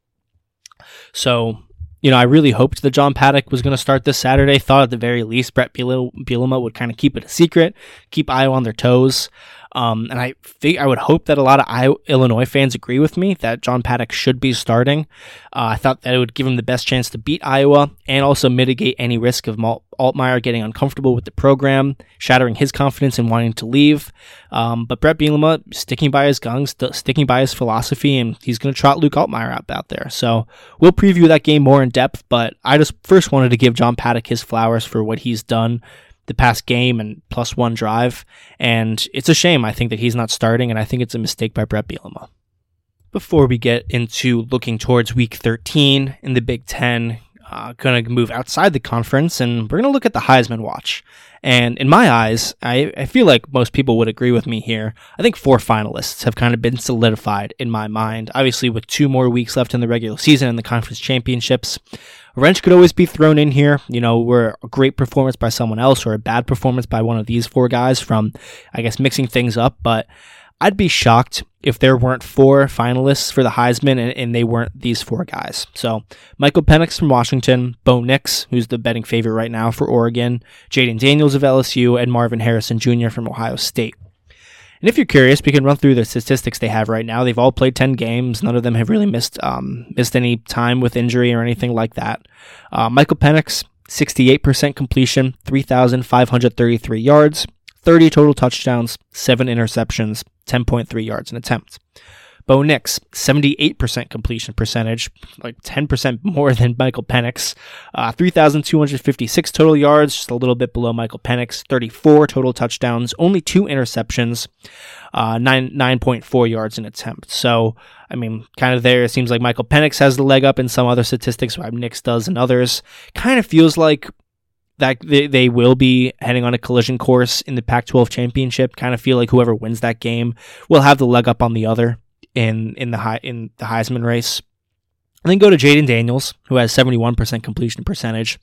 So you know, I really hoped that John Paddock was going to start this Saturday. Thought at the very least Bret Bielema would kind of keep it a secret, keep Iowa on their toes. Um, and I think I would hope that a lot of Illinois fans agree with me that John Paddock should be starting. Uh, I thought that it would give him the best chance to beat Iowa and also mitigate any risk of Mal- Altmyer getting uncomfortable with the program, shattering his confidence and wanting to leave. Um, but Bret Bielema sticking by his guns, st- sticking by his philosophy, and he's going to trot Luke Altmyer out, out there. So we'll preview that game more in depth. But I just first wanted to give John Paddock his flowers for what he's done the past game and plus one drive. And it's a shame, I think, that he's not starting, and I think it's a mistake by Bret Bielema. Before we get into looking towards week 13 in the Big Ten, uh, going to move outside the conference and we're going to look at the Heisman watch. And in my eyes, I, I feel like most people would agree with me here. I think four finalists have kind of been solidified in my mind. Obviously, with two more weeks left in the regular season and the conference championships, wrench could always be thrown in here. You know, where a great performance by someone else or a bad performance by one of these four guys from, I guess, mixing things up. But I'd be shocked if there weren't four finalists for the Heisman and, and, they weren't these four guys. So Michael Penix from Washington, Bo Nix, who's the betting favorite right now for Oregon, Jayden Daniels of LSU, and Marvin Harrison Jr. from Ohio State. And if you're curious, we can run through the statistics they have right now. They've all played 10 games. None of them have really missed um, missed any time with injury or anything like that. Uh, Michael Penix, 68% completion, 3,533 yards, 30 total touchdowns, 7 interceptions, 10.3 yards an attempt. Bo Nix, 78% completion percentage, like 10% more than Michael Penix. Uh, 3,256 total yards, just a little bit below Michael Penix. 34 total touchdowns, only two interceptions, uh, 9, 9.4 yards an attempt. So, I mean, kind of there, it seems like Michael Penix has the leg up in some other statistics, while Nix does in others. Kind of feels like that they, they will be heading on a collision course in the Pac 12 championship. Kind of feel like whoever wins that game will have the leg up on the other in, in the high, in the Heisman race. And then go to Jayden Daniels, who has 71% completion percentage,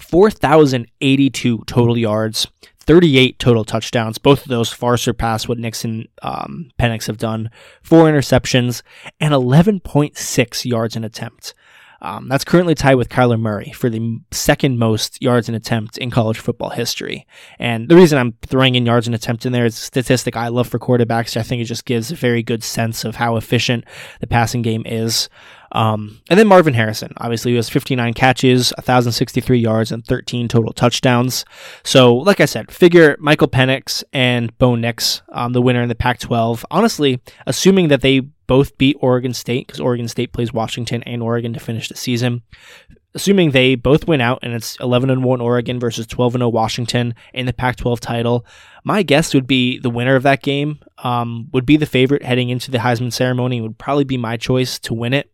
4,082 total yards, 38 total touchdowns. Both of those far surpass what Nixon um, Penix have done. Four interceptions and 11.6 yards an attempt. Um, that's currently tied with Kyler Murray for the second most yards in attempt in college football history. And the reason I'm throwing in yards in attempt in there is a statistic I love for quarterbacks. I think it just gives a very good sense of how efficient the passing game is. Um, and then Marvin Harrison, obviously, he has 59 catches, 1,063 yards, and 13 total touchdowns. So, like I said, figure Michael Penix and Bo Nix, um, the winner in the Pac 12. Honestly, assuming that they both beat Oregon State, because Oregon State plays Washington and Oregon to finish the season. Assuming they both win out and it's 11 and 1 Oregon versus 12 and 0 Washington in the Pac 12 title, my guess would be the winner of that game um, would be the favorite heading into the Heisman ceremony, would probably be my choice to win it.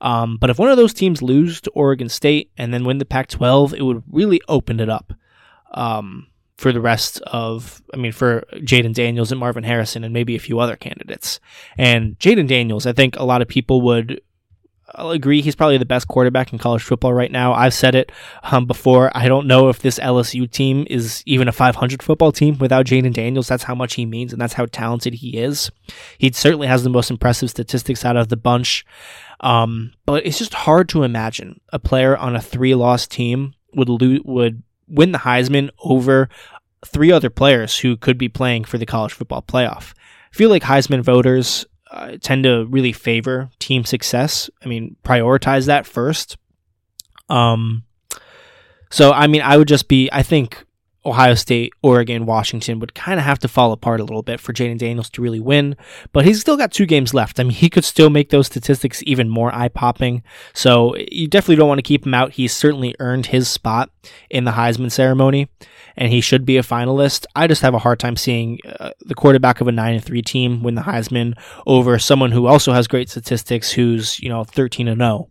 Um, but if one of those teams lose to Oregon State and then win the Pac 12, it would really open it up um, for the rest of, I mean, for Jayden Daniels and Marvin Harrison and maybe a few other candidates. And Jayden Daniels, I think a lot of people would I'll agree he's probably the best quarterback in college football right now. I've said it um, before. I don't know if this LSU team is even a 500 football team without Jayden Daniels. That's how much he means, and that's how talented he is. He certainly has the most impressive statistics out of the bunch. Um, but it's just hard to imagine a player on a three-loss team would lo- would win the Heisman over three other players who could be playing for the college football playoff. I feel like Heisman voters uh, tend to really favor team success. I mean, prioritize that first. Um, so I mean, I would just be. I think Ohio State, Oregon, Washington would kind of have to fall apart a little bit for Jayden Daniels to really win. But he's still got two games left. I mean, he could still make those statistics even more eye popping. So you definitely don't want to keep him out. He's certainly earned his spot in the Heisman ceremony, and he should be a finalist. I just have a hard time seeing uh, the quarterback of a nine and three team win the Heisman over someone who also has great statistics, who's you know thirteen and zero, oh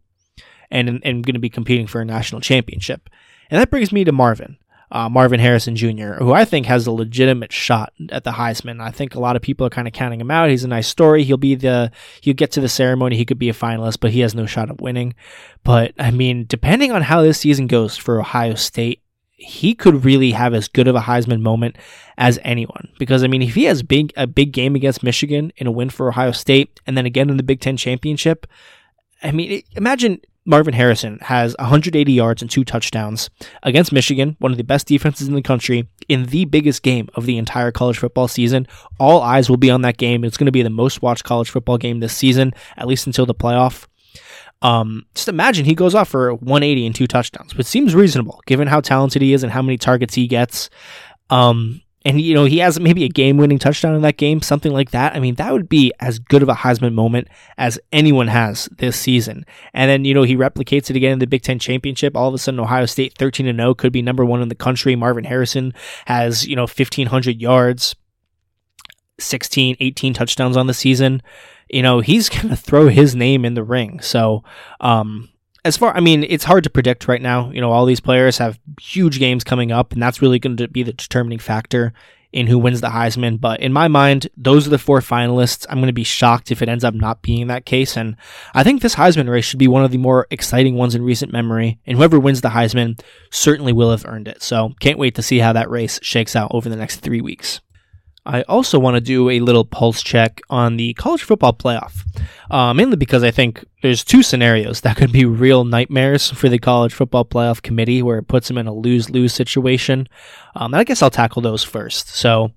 and and going to be competing for a national championship. And that brings me to Marvin uh, Marvin Harrison Jr., who I think has a legitimate shot at the Heisman. I think a lot of people are kind of counting him out. He's a nice story. He'll be the he'll get to the ceremony. He could be a finalist, but he has no shot at winning. But I mean, depending on how this season goes for Ohio State, he could really have as good of a Heisman moment as anyone. Because I mean, if he has big a big game against Michigan in a win for Ohio State, and then again in the Big Ten championship, I mean, imagine Marvin Harrison has 180 yards and two touchdowns against Michigan, one of the best defenses in the country, in the biggest game of the entire college football season. All eyes will be on that game. It's going to be the most watched college football game this season, at least until the playoff. Um, just imagine he goes off for 180 and two touchdowns, which seems reasonable given how talented he is and how many targets he gets. Um, and you know he has maybe a game-winning touchdown in that game, something like that. I mean, that would be as good of a Heisman moment as anyone has this season. And then you know he replicates it again in the Big Ten championship. All of a sudden, Ohio State 13 and 0 could be number one in the country. Marvin Harrison has you know 1500 yards, 16, 18 touchdowns on the season. You know he's gonna throw his name in the ring. So um, as far, I mean, it's hard to predict right now. You know, all these players have huge games coming up, and that's really going to be the determining factor in who wins the Heisman. But in my mind, those are the four finalists. I'm going to be shocked if it ends up not being that case. And I think this Heisman race should be one of the more exciting ones in recent memory. And whoever wins the Heisman certainly will have earned it. So can't wait to see how that race shakes out over the next three weeks. I also want to do a little pulse check on the college football playoff, uh, mainly because I think there's two scenarios that could be real nightmares for the college football playoff committee, where it puts them in a lose-lose situation. Um, and I guess I'll tackle those first. So,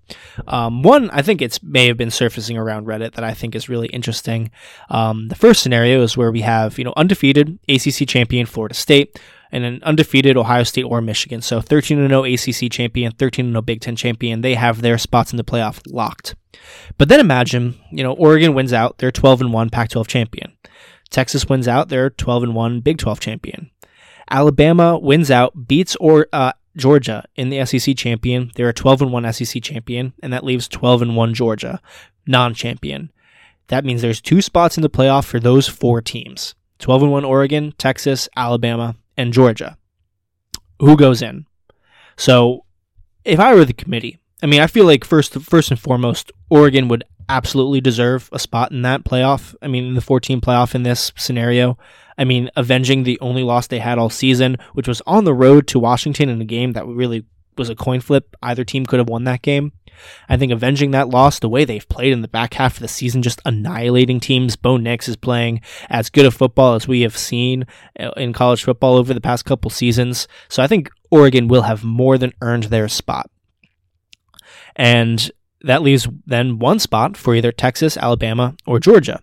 um, one I think it's may have been surfacing around Reddit that I think is really interesting. Um, the first scenario is where we have you know undefeated ACC champion Florida State and an undefeated Ohio State or Michigan. So 13 0 ACC champion, 13 0 Big Ten champion. They have their spots in the playoff locked. But then imagine, you know, Oregon wins out, they're 12 and 1 Pac 12 champion. Texas wins out, they're 12 and 1 Big 12 champion. Alabama wins out, beats or uh, Georgia in the SEC champion. They're a 12 and 1 SEC champion, and that leaves 12 and 1 Georgia, non champion. That means there's two spots in the playoff for those four teams 12 and 1 Oregon, Texas, Alabama, and Georgia. Who goes in? So, if I were the committee, I mean, I feel like first, first and foremost, Oregon would absolutely deserve a spot in that playoff. I mean, in the 14 playoff in this scenario. I mean, avenging the only loss they had all season, which was on the road to Washington in a game that really was a coin flip. Either team could have won that game. I think avenging that loss, the way they've played in the back half of the season, just annihilating teams. Bo Nix is playing as good a football as we have seen uh, in college football over the past couple seasons. So I think Oregon will have more than earned their spot. And that leaves then one spot for either Texas, Alabama, or Georgia.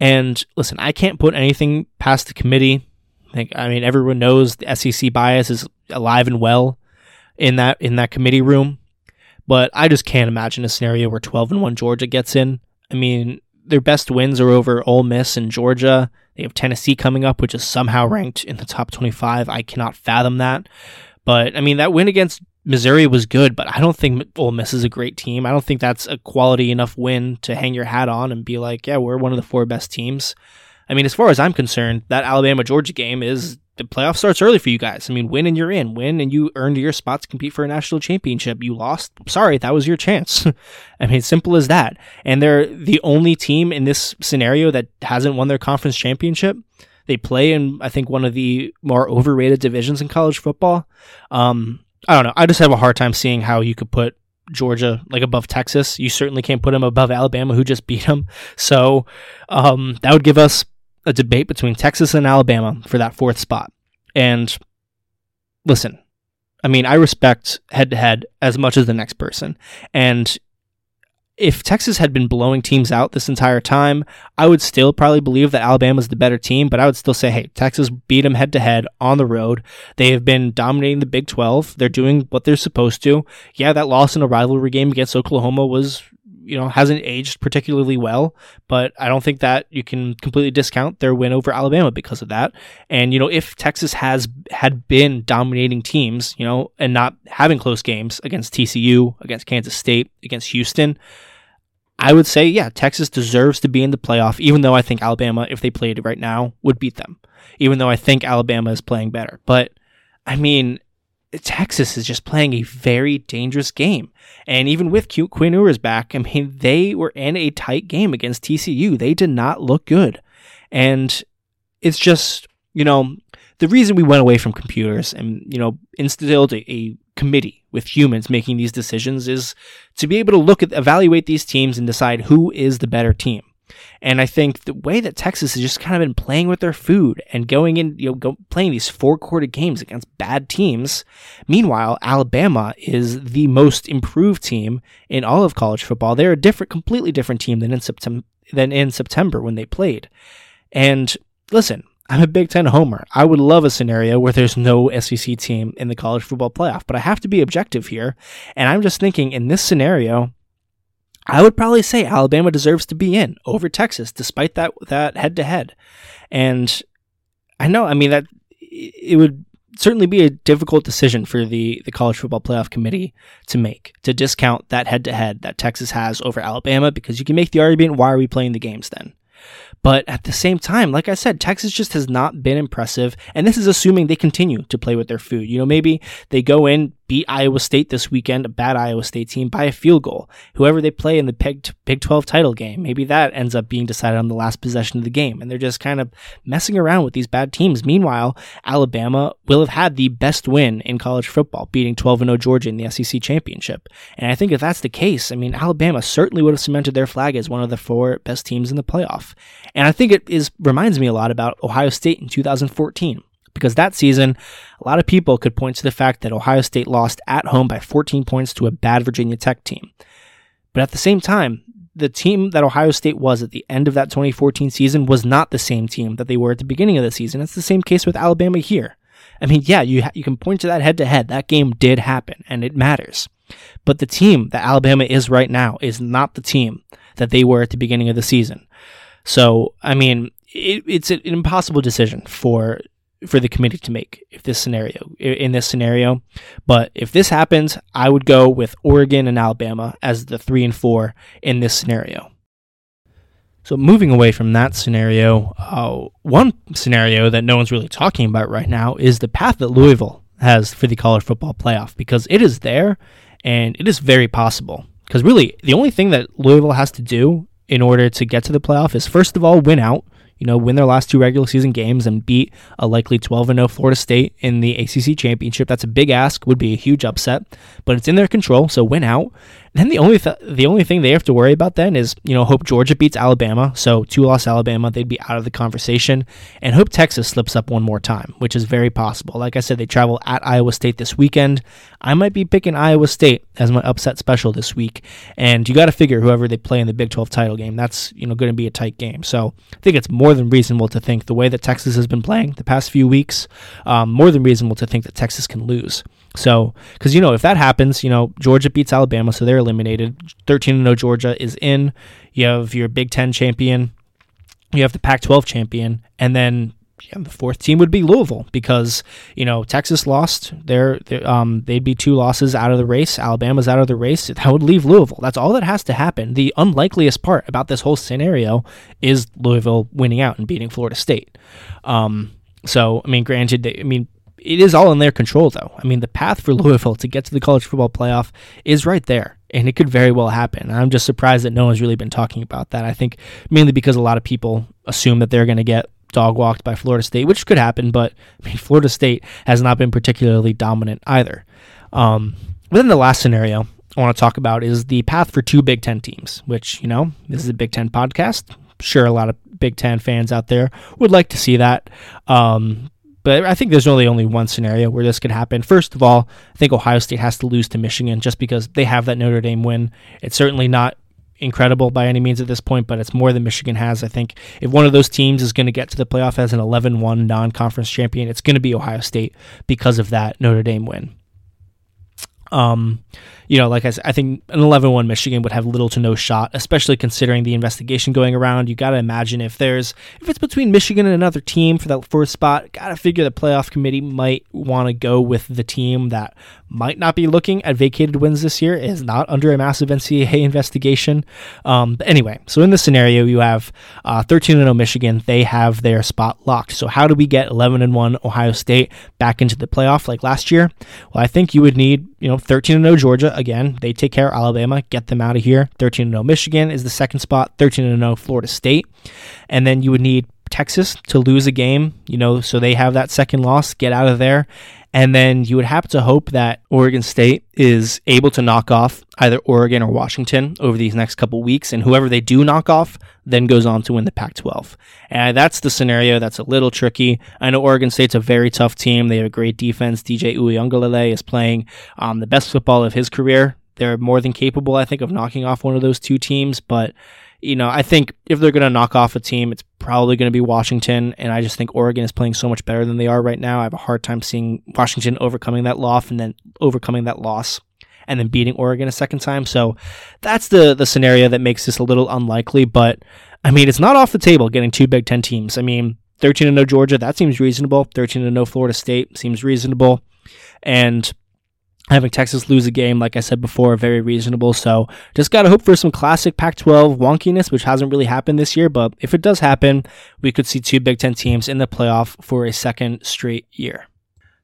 And listen, I can't put anything past the committee. Think I mean everyone knows the SEC bias is alive and well in that in that committee room. But I just can't imagine a scenario where 12 and 1 Georgia gets in. I mean, their best wins are over Ole Miss and Georgia. They have Tennessee coming up, which is somehow ranked in the top 25. I cannot fathom that. But I mean, that win against Missouri was good, but I don't think Ole Miss is a great team. I don't think that's a quality enough win to hang your hat on and be like, yeah, we're one of the four best teams. I mean, as far as I'm concerned, that Alabama Georgia game is the playoff starts early for you guys. I mean, win and you're in. Win and you earned your spot to compete for a national championship. You lost. Sorry, that was your chance. I mean, simple as that. And they're the only team in this scenario that hasn't won their conference championship. They play in, I think, one of the more overrated divisions in college football. Um, I don't know. I just have a hard time seeing how you could put Georgia like above Texas. You certainly can't put them above Alabama, who just beat them. So um, that would give us a debate between Texas and Alabama for that fourth spot. And listen, I mean, I respect head to head as much as the next person. And if Texas had been blowing teams out this entire time, I would still probably believe that Alabama's the better team, but I would still say, hey, Texas beat them head to head on the road. They have been dominating the Big 12. They're doing what they're supposed to. Yeah, that loss in a rivalry game against Oklahoma was you know hasn't aged particularly well, but I don't think that you can completely discount their win over Alabama because of that. And you know, if Texas has had been dominating teams, you know, and not having close games against TCU, against Kansas State, against Houston, I would say yeah, Texas deserves to be in the playoff even though I think Alabama if they played right now would beat them. Even though I think Alabama is playing better. But I mean, Texas is just playing a very dangerous game. And even with Quinn Ewers back, I mean, they were in a tight game against TCU. They did not look good. And it's just, you know, the reason we went away from computers and, you know, instilled a, a committee with humans making these decisions is to be able to look at, evaluate these teams and decide who is the better team. And I think the way that Texas has just kind of been playing with their food and going in, you know, go, playing these four quarter games against bad teams. Meanwhile, Alabama is the most improved team in all of college football. They're a different, completely different team than in September than in September when they played. And listen, I'm a Big Ten homer. I would love a scenario where there's no SEC team in the college football playoff, but I have to be objective here. And I'm just thinking in this scenario, I would probably say Alabama deserves to be in over Texas, despite that that head to head. And I know, I mean that it would certainly be a difficult decision for the the college football playoff committee to make to discount that head to head that Texas has over Alabama because you can make the argument why are we playing the games then? But at the same time, like I said, Texas just has not been impressive. And this is assuming they continue to play with their food. You know, maybe they go in, beat Iowa State this weekend, a bad Iowa State team, by a field goal. Whoever they play in the Big, Big 12 title game, maybe that ends up being decided on the last possession of the game. And they're just kind of messing around with these bad teams. Meanwhile, Alabama will have had the best win in college football, beating 12 0 Georgia in the SEC championship. And I think if that's the case, I mean, Alabama certainly would have cemented their flag as one of the four best teams in the playoff. And I think it is reminds me a lot about Ohio State in 2014 because that season, a lot of people could point to the fact that Ohio State lost at home by 14 points to a bad Virginia Tech team. But at the same time, the team that Ohio State was at the end of that 2014 season was not the same team that they were at the beginning of the season. It's the same case with Alabama here. I mean, yeah, you ha- you can point to that head to head. That game did happen and it matters. But the team that Alabama is right now is not the team that they were at the beginning of the season. So, I mean, it, it's an impossible decision for for the committee to make if this scenario in this scenario. But if this happens, I would go with Oregon and Alabama as the three and four in this scenario. So moving away from that scenario, uh, one scenario that no one's really talking about right now is the path that Louisville has for the college football playoff because it is there and it is very possible. Because really, the only thing that Louisville has to do in order to get to the playoff is first of all win out you know, win their last two regular season games and beat a likely 12 0 Florida State in the ACC championship. That's a big ask, would be a huge upset, but it's in their control. So win out. Then the only th- the only thing they have to worry about then is you know hope Georgia beats Alabama, so two loss Alabama, they'd be out of the conversation, and hope Texas slips up one more time, which is very possible. Like I said, they travel at Iowa State this weekend. I might be picking Iowa State as my upset special this week, and you got to figure whoever they play in the Big 12 title game, that's you know going to be a tight game. So I think it's more than reasonable to think the way that Texas has been playing the past few weeks, um, more than reasonable to think that Texas can lose. So, because you know, if that happens, you know, Georgia beats Alabama, so they're eliminated. 13 0 Georgia is in. You have your Big Ten champion, you have the Pac 12 champion, and then yeah, the fourth team would be Louisville because you know Texas lost. They're, um they'd be two losses out of the race. Alabama's out of the race. That would leave Louisville. That's all that has to happen. The unlikeliest part about this whole scenario is Louisville winning out and beating Florida State. Um, so I mean, granted, I mean it is all in their control, though. I mean, the path for Louisville to get to the college football playoff is right there, and it could very well happen. I'm just surprised that no one's really been talking about that. I think mainly because a lot of people assume that they're going to get dog walked by Florida State, which could happen, but I mean, Florida State has not been particularly dominant either. Um, but then the last scenario I want to talk about is the path for two Big Ten teams, which, you know, this is a Big Ten podcast. sure, a lot of Big Ten fans out there would like to see that. Um, but I think there's really only one scenario where this could happen. First of all, I think Ohio State has to lose to Michigan just because they have that Notre Dame win. It's certainly not incredible by any means at this point, but it's more than Michigan has. I think if one of those teams is going to get to the playoff as an 11 1 non conference champion, it's going to be Ohio State because of that Notre Dame win. Um, you know, like I I think an 11 1 Michigan would have little to no shot, especially considering the investigation going around. You got to imagine if there's, if it's between Michigan and another team for that fourth spot, got to figure the playoff committee might want to go with the team that might not be looking at vacated wins this year, is not under a massive NCAA investigation. Um, but anyway, so in this scenario, you have uh, 13 0 Michigan. They have their spot locked. So, how do we get 11 and 1 Ohio State back into the playoff like last year? Well, I think you would need, you know, 13 and 0 Georgia again, they take care of Alabama, get them out of here. 13 and 0 Michigan is the second spot, 13 and 0 Florida State. And then you would need Texas to lose a game, you know, so they have that second loss, get out of there. And then you would have to hope that Oregon State is able to knock off either Oregon or Washington over these next couple weeks. And whoever they do knock off then goes on to win the Pac 12. And that's the scenario that's a little tricky. I know Oregon State's a very tough team. They have a great defense. DJ Uiagalelei is playing um, the best football of his career. They're more than capable, I think, of knocking off one of those two teams. But you know, I think if they're going to knock off a team, it's probably going to be Washington. And I just think Oregon is playing so much better than they are right now. I have a hard time seeing Washington overcoming that loss and then overcoming that loss and then beating Oregon a second time. So that's the the scenario that makes this a little unlikely. But I mean, it's not off the table getting two Big Ten teams. I mean, 13 0 Georgia, that seems reasonable. 13 0 Florida State seems reasonable. And Having Texas lose a game, like I said before, very reasonable. So just got to hope for some classic Pac 12 wonkiness, which hasn't really happened this year. But if it does happen, we could see two Big Ten teams in the playoff for a second straight year.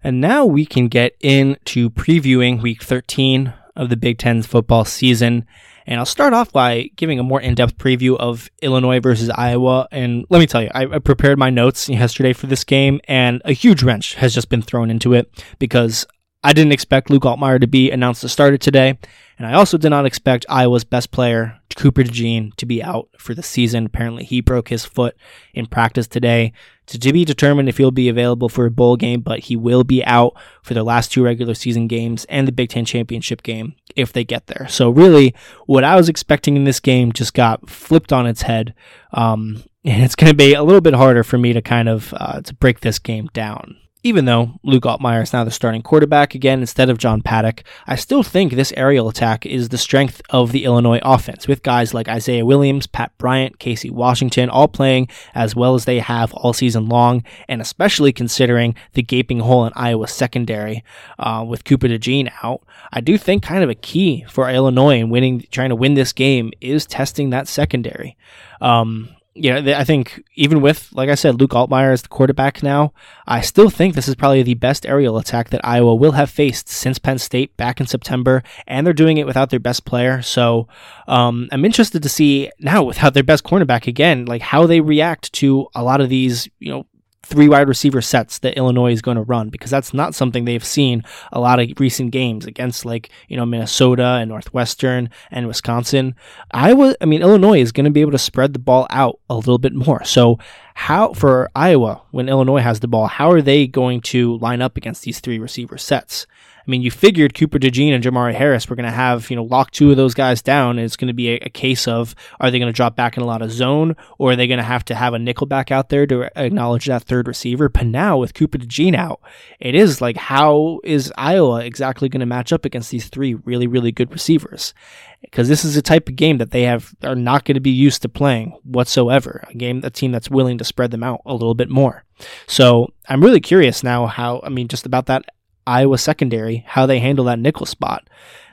And now we can get into previewing week 13 of the Big Ten's football season. And I'll start off by giving a more in depth preview of Illinois versus Iowa. And let me tell you, I, I, prepared my notes yesterday for this game, and a huge wrench has just been thrown into it because I didn't expect Luke Altmyer to be announced as starter today, and I also did not expect Iowa's best player, Cooper DeJean, to be out for the season. Apparently, he broke his foot in practice today. To, be determined if he'll be available for a bowl game, but he will be out for the last two regular season games and the Big Ten championship game if they get there. So, really, what I was expecting in this game just got flipped on its head. Um, and it's going to be a little bit harder for me to kind of uh, to break this game down even though Luke Altmyer is now the starting quarterback again instead of John Paddock, I still think this aerial attack is the strength of the Illinois offense, with guys like Isaiah Williams, Pat Bryant, Casey Washington all playing as well as they have all season long, and especially considering the gaping hole in Iowa's secondary uh, with Cooper DeJean out. I do think kind of a key for Illinois in winning, trying to win this game is testing that secondary. Um, yeah, I think even with, like I said, Luke Altmyer as the quarterback now, I still think this is probably the best aerial attack that Iowa will have faced since Penn State back in September, and they're doing it without their best player. So um, I'm interested to see now without their best cornerback again, like how they react to a lot of these, you know, three wide receiver sets that Illinois is going to run because that's not something they've seen a lot of recent games against like, you know, Minnesota and Northwestern and Wisconsin. Iowa, I mean, Illinois is going to be able to spread the ball out a little bit more. So how for Iowa when Illinois has the ball, how are they going to line up against these three receiver sets? I mean, you figured Cooper DeJean and Jermari Harris were going to have, you know, lock two of those guys down. It's going to be a, a case of are they going to drop back in a lot of zone or are they going to have to have a nickel back out there to acknowledge that third receiver? But now with Cooper DeJean out, it is like, how is Iowa exactly going to match up against these three really, really good receivers? Because this is a type of game that they have are not going to be used to playing whatsoever. A game, a team that's willing to spread them out a little bit more. So I'm really curious now how, I mean, just about that Iowa secondary, how they handle that nickel spot.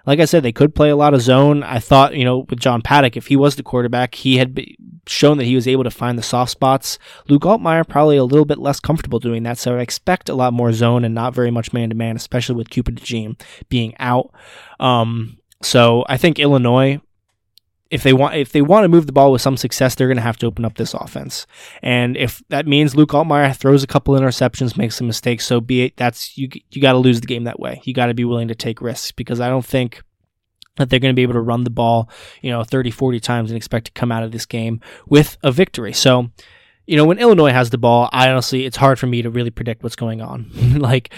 Like I said, they could play a lot of zone. I thought, you know, with John Paddock, if he was the quarterback, he had shown that he was able to find the soft spots. Luke Altmyer probably a little bit less comfortable doing that, so I expect a lot more zone and not very much man to man, especially with Cooper DeJean being out. Um, so I think Illinois if they want if they want to move the ball with some success, they're going to have to open up this offense. And if that means Luke Altmyer throws a couple interceptions, makes some mistakes, so be it. That's you. You got to lose the game that way. You got to be willing to take risks because I don't think that they're going to be able to run the ball, you know, 30, 40 times and expect to come out of this game with a victory. So you know, when Illinois has the ball, I honestly, it's hard for me to really predict what's going on. like,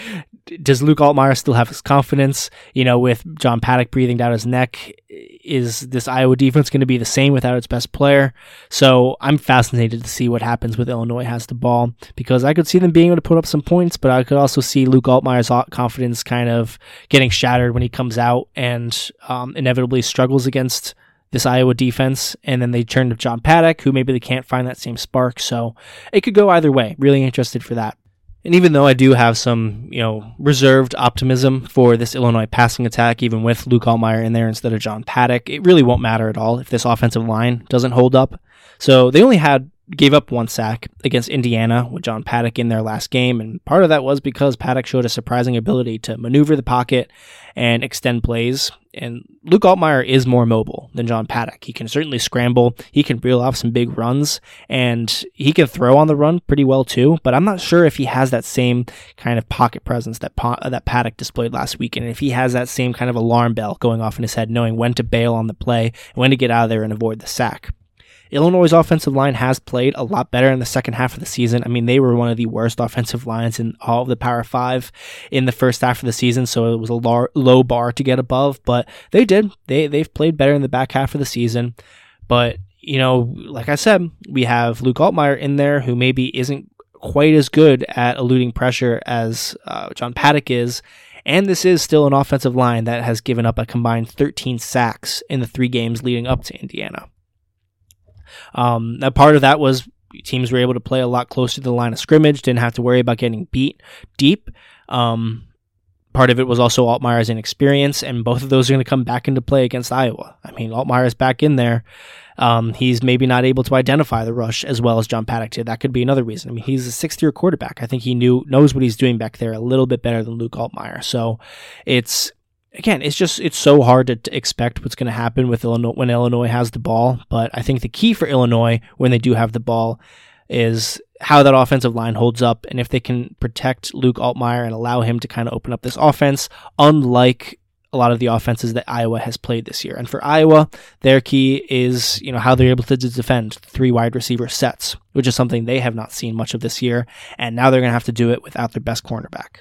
does Luke Altmyer still have his confidence? You know, with John Paddock breathing down his neck, is this Iowa defense going to be the same without its best player? So I'm fascinated to see what happens with Illinois has the ball because I could see them being able to put up some points, but I could also see Luke Altmyer's confidence kind of getting shattered when he comes out and um, inevitably struggles against this Iowa defense, and then they turn to John Paddock, who maybe they can't find that same spark. So it could go either way. Really interested for that. And even though I do have some, you know, reserved optimism for this Illinois passing attack, even with Luke Altmyer in there instead of John Paddock, it really won't matter at all if this offensive line doesn't hold up. So they only had gave up one sack against Indiana with John Paddock in their last game, and part of that was because Paddock showed a surprising ability to maneuver the pocket and extend plays. And Luke Altmyer is more mobile than John Paddock. He can certainly scramble, he can reel off some big runs, and he can throw on the run pretty well too. But I'm not sure if he has that same kind of pocket presence that that Paddock displayed last week, and if he has that same kind of alarm bell going off in his head, knowing when to bail on the play when to get out of there and avoid the sack. Illinois' offensive line has played a lot better in the second half of the season. I mean, they were one of the worst offensive lines in all of the Power Five in the first half of the season, so it was a low, low bar to get above. But they did. They they've played better in the back half of the season. But you know, like I said, we have Luke Altmyer in there, who maybe isn't quite as good at eluding pressure as uh, John Paddock is. And this is still an offensive line that has given up a combined 13 sacks in the three games leading up to Indiana. Um, a part of that was teams were able to play a lot closer to the line of scrimmage, didn't have to worry about getting beat deep. Um, part of it was also Altmyer's inexperience, and both of those are going to come back into play against Iowa. I mean, Altmyer's back in there. Um, he's maybe not able to identify the rush as well as John Paddock did. That could be another reason. I mean, he's a sixth year quarterback. I think he knew knows what he's doing back there a little bit better than Luke Altmyer. So it's again, it's just it's so hard to, to expect what's going to happen with Illinois when Illinois has the ball. But I think the key for Illinois when they do have the ball is how that offensive line holds up and if they can protect Luke Altmyer and allow him to kind of open up this offense, unlike a lot of the offenses that Iowa has played this year. And for Iowa, their key is, you know, how they're able to defend three wide receiver sets, which is something they have not seen much of this year. And now they're going to have to do it without their best cornerback.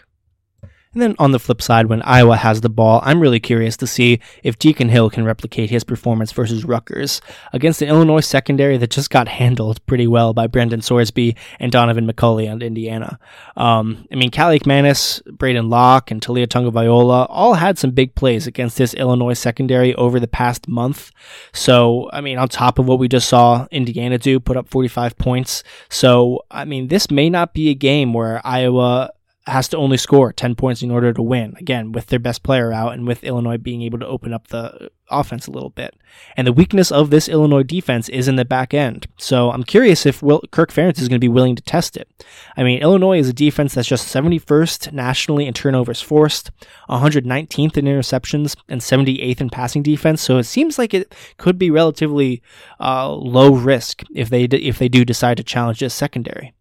And then on the flip side, when Iowa has the ball, I'm really curious to see if Deacon Hill can replicate his performance versus Rutgers against an Illinois secondary that just got handled pretty well by Brendan Sorsby and Donaven McCulley on Indiana. Um, I mean, Kaliak Manis, Braedyn Locke, and Taulia Tagovailoa all had some big plays against this Illinois secondary over the past month. So, I mean, on top of what we just saw Indiana do, put up 45 points. So, I mean, this may not be a game where Iowa has to only score 10 points in order to win. Again, with their best player out and with Illinois being able to open up the offense a little bit. And the weakness of this Illinois defense is in the back end. So I'm curious if Will, Kirk Ferentz is going to be willing to test it. I mean, Illinois is a defense that's just 71st nationally in turnovers forced, 119th in interceptions, and 78th in passing defense. So it seems like it could be relatively uh, low risk if they if they do decide to challenge this secondary.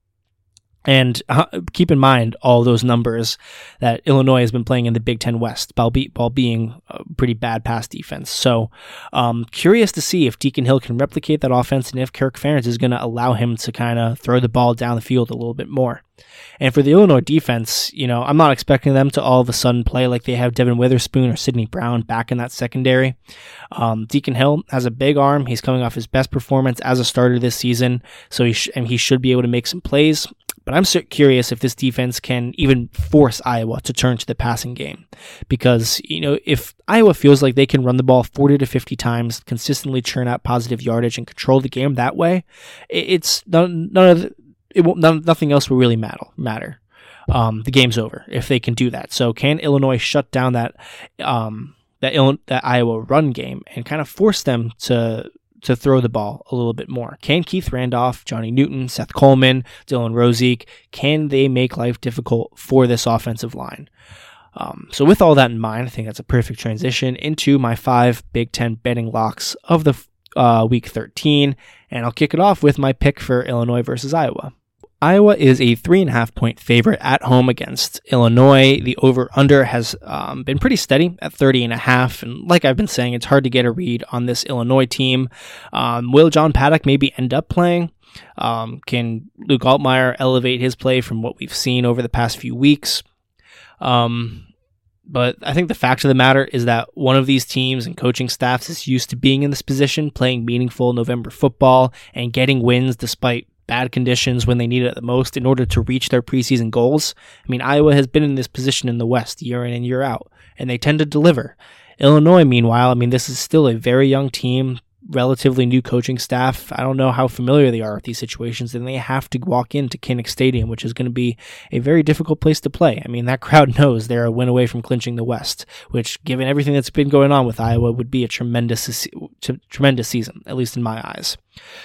And uh, keep in mind all those numbers that Illinois has been playing in the Big Ten West, while, be, while being a pretty bad pass defense. So, um, curious to see if Deacon Hill can replicate that offense and if Kirk Ferentz is going to allow him to kind of throw the ball down the field a little bit more. And for the Illinois defense, you know, I'm not expecting them to all of a sudden play like they have Devin Witherspoon or Sidney Brown back in that secondary. Um, Deacon Hill has a big arm. He's coming off his best performance as a starter this season, so he sh- and he should be able to make some plays. But I'm curious if this defense can even force Iowa to turn to the passing game. Because, you know, if Iowa feels like they can run the ball 40 to 50 times, consistently churn out positive yardage and control the game that way, it's none, none of the, it won't, none, nothing else will really matter. matter. Um, the game's over if they can do that. So can Illinois shut down that, um, that, that Iowa run game and kind of force them to to throw the ball a little bit more. Can Keith Randolph, Johnny Newton, Seth Coleman, Dylan Rosiek, can they make life difficult for this offensive line? Um, so with all that in mind, I think that's a perfect transition into my five Big Ten betting locks of the uh, week 13, and I'll kick it off with my pick for Illinois versus Iowa. Iowa is a three and a half point favorite at home against Illinois. The over under has um, been pretty steady at 30 and a half. And like I've been saying, it's hard to get a read on this Illinois team. Um, will John Paddock maybe end up playing? Um, can Luke Altmyer elevate his play from what we've seen over the past few weeks? Um, but I think the fact of the matter is that one of these teams and coaching staffs is used to being in this position, playing meaningful November football and getting wins despite bad conditions when they need it the most in order to reach their preseason goals. I mean, Iowa has been in this position in the West year in and year out, and they tend to deliver. Illinois, meanwhile, I mean, this is still a very young team relatively new coaching staff. I don't know how familiar they are with these situations, and they have to walk into Kinnick Stadium, which is going to be a very difficult place to play. I mean, that crowd knows they're a win away from clinching the West, which, given everything that's been going on with Iowa, would be a tremendous, tremendous season, at least in my eyes.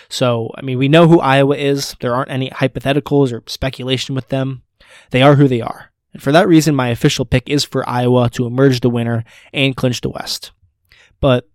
So, I mean, we know who Iowa is. There aren't any hypotheticals or speculation with them. They are who they are. And for that reason, my official pick is for Iowa to emerge the winner and clinch the West. But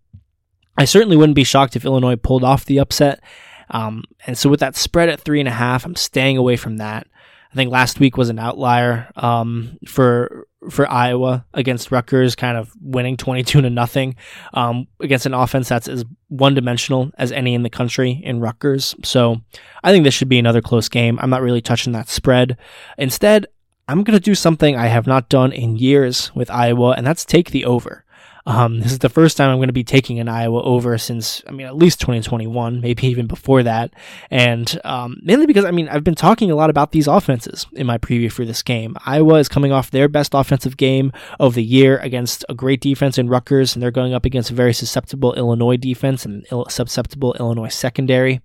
I certainly wouldn't be shocked if Illinois pulled off the upset. Um, and so with that spread at three and a half, I'm staying away from that. I think last week was an outlier um, for for Iowa against Rutgers, kind of winning 22 to nothing um, against an offense that's as one dimensional as any in the country in Rutgers. So I think this should be another close game. I'm not really touching that spread. Instead, I'm going to do something I have not done in years with Iowa, and that's take the over. Um, this is the first time I'm going to be taking an Iowa over since, I mean, at least 2021, maybe even before that. And um, mainly because, I mean, I've been talking a lot about these offenses in my preview for this game. Iowa is coming off their best offensive game of the year against a great defense in Rutgers, and they're going up against a very susceptible Illinois defense and susceptible Illinois secondary.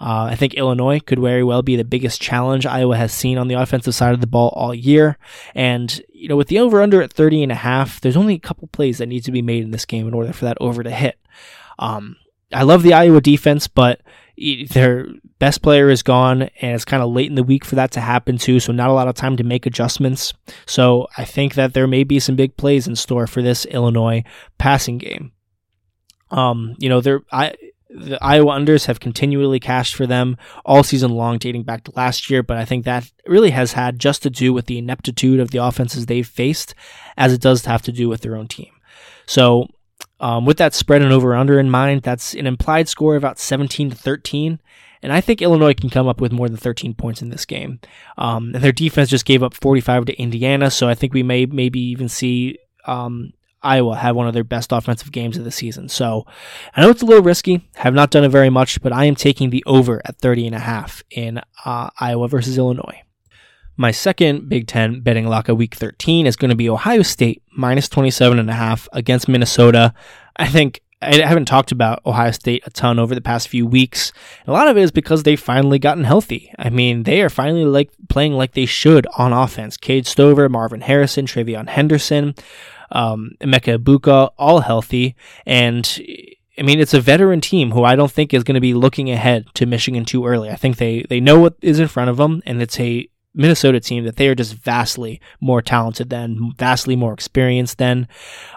Uh, I think Illinois could very well be the biggest challenge Iowa has seen on the offensive side of the ball all year. And you know, with the over under at 30 and a half, there's only a couple plays that need to be made in this game in order for that over to hit. Um, I love the Iowa defense, but their best player is gone, and it's kind of late in the week for that to happen too. So not a lot of time to make adjustments. So I think that there may be some big plays in store for this Illinois passing game. Um, you know, there I the Iowa unders have continually cashed for them all season long, dating back to last year. But I think that really has had just to do with the ineptitude of the offenses they've faced, as it does have to do with their own team. So um, with that spread and over under in mind, that's an implied score of about 17 to 13. And I think Illinois can come up with more than 13 points in this game. Um, and their defense just gave up 45 to Indiana, so I think we may maybe even see um, Iowa have one of their best offensive games of the season. So I know it's a little risky, have not done it very much, but I am taking the over at 30 and a half in uh, Iowa versus Illinois. My second Big Ten betting lock of week 13 is going to be Ohio State minus 27 and a half against Minnesota. I think I haven't talked about Ohio State a ton over the past few weeks. A lot of it is because they've finally gotten healthy. I mean, they are finally like playing like they should on offense. Cade Stover, Marvin Harrison, TreVeyon Henderson, um, Emeka Egbuka, all healthy. And I mean, it's a veteran team who I don't think is going to be looking ahead to Michigan too early. I think they, they know what is in front of them, and it's a Minnesota team that they are just vastly more talented than, vastly more experienced than.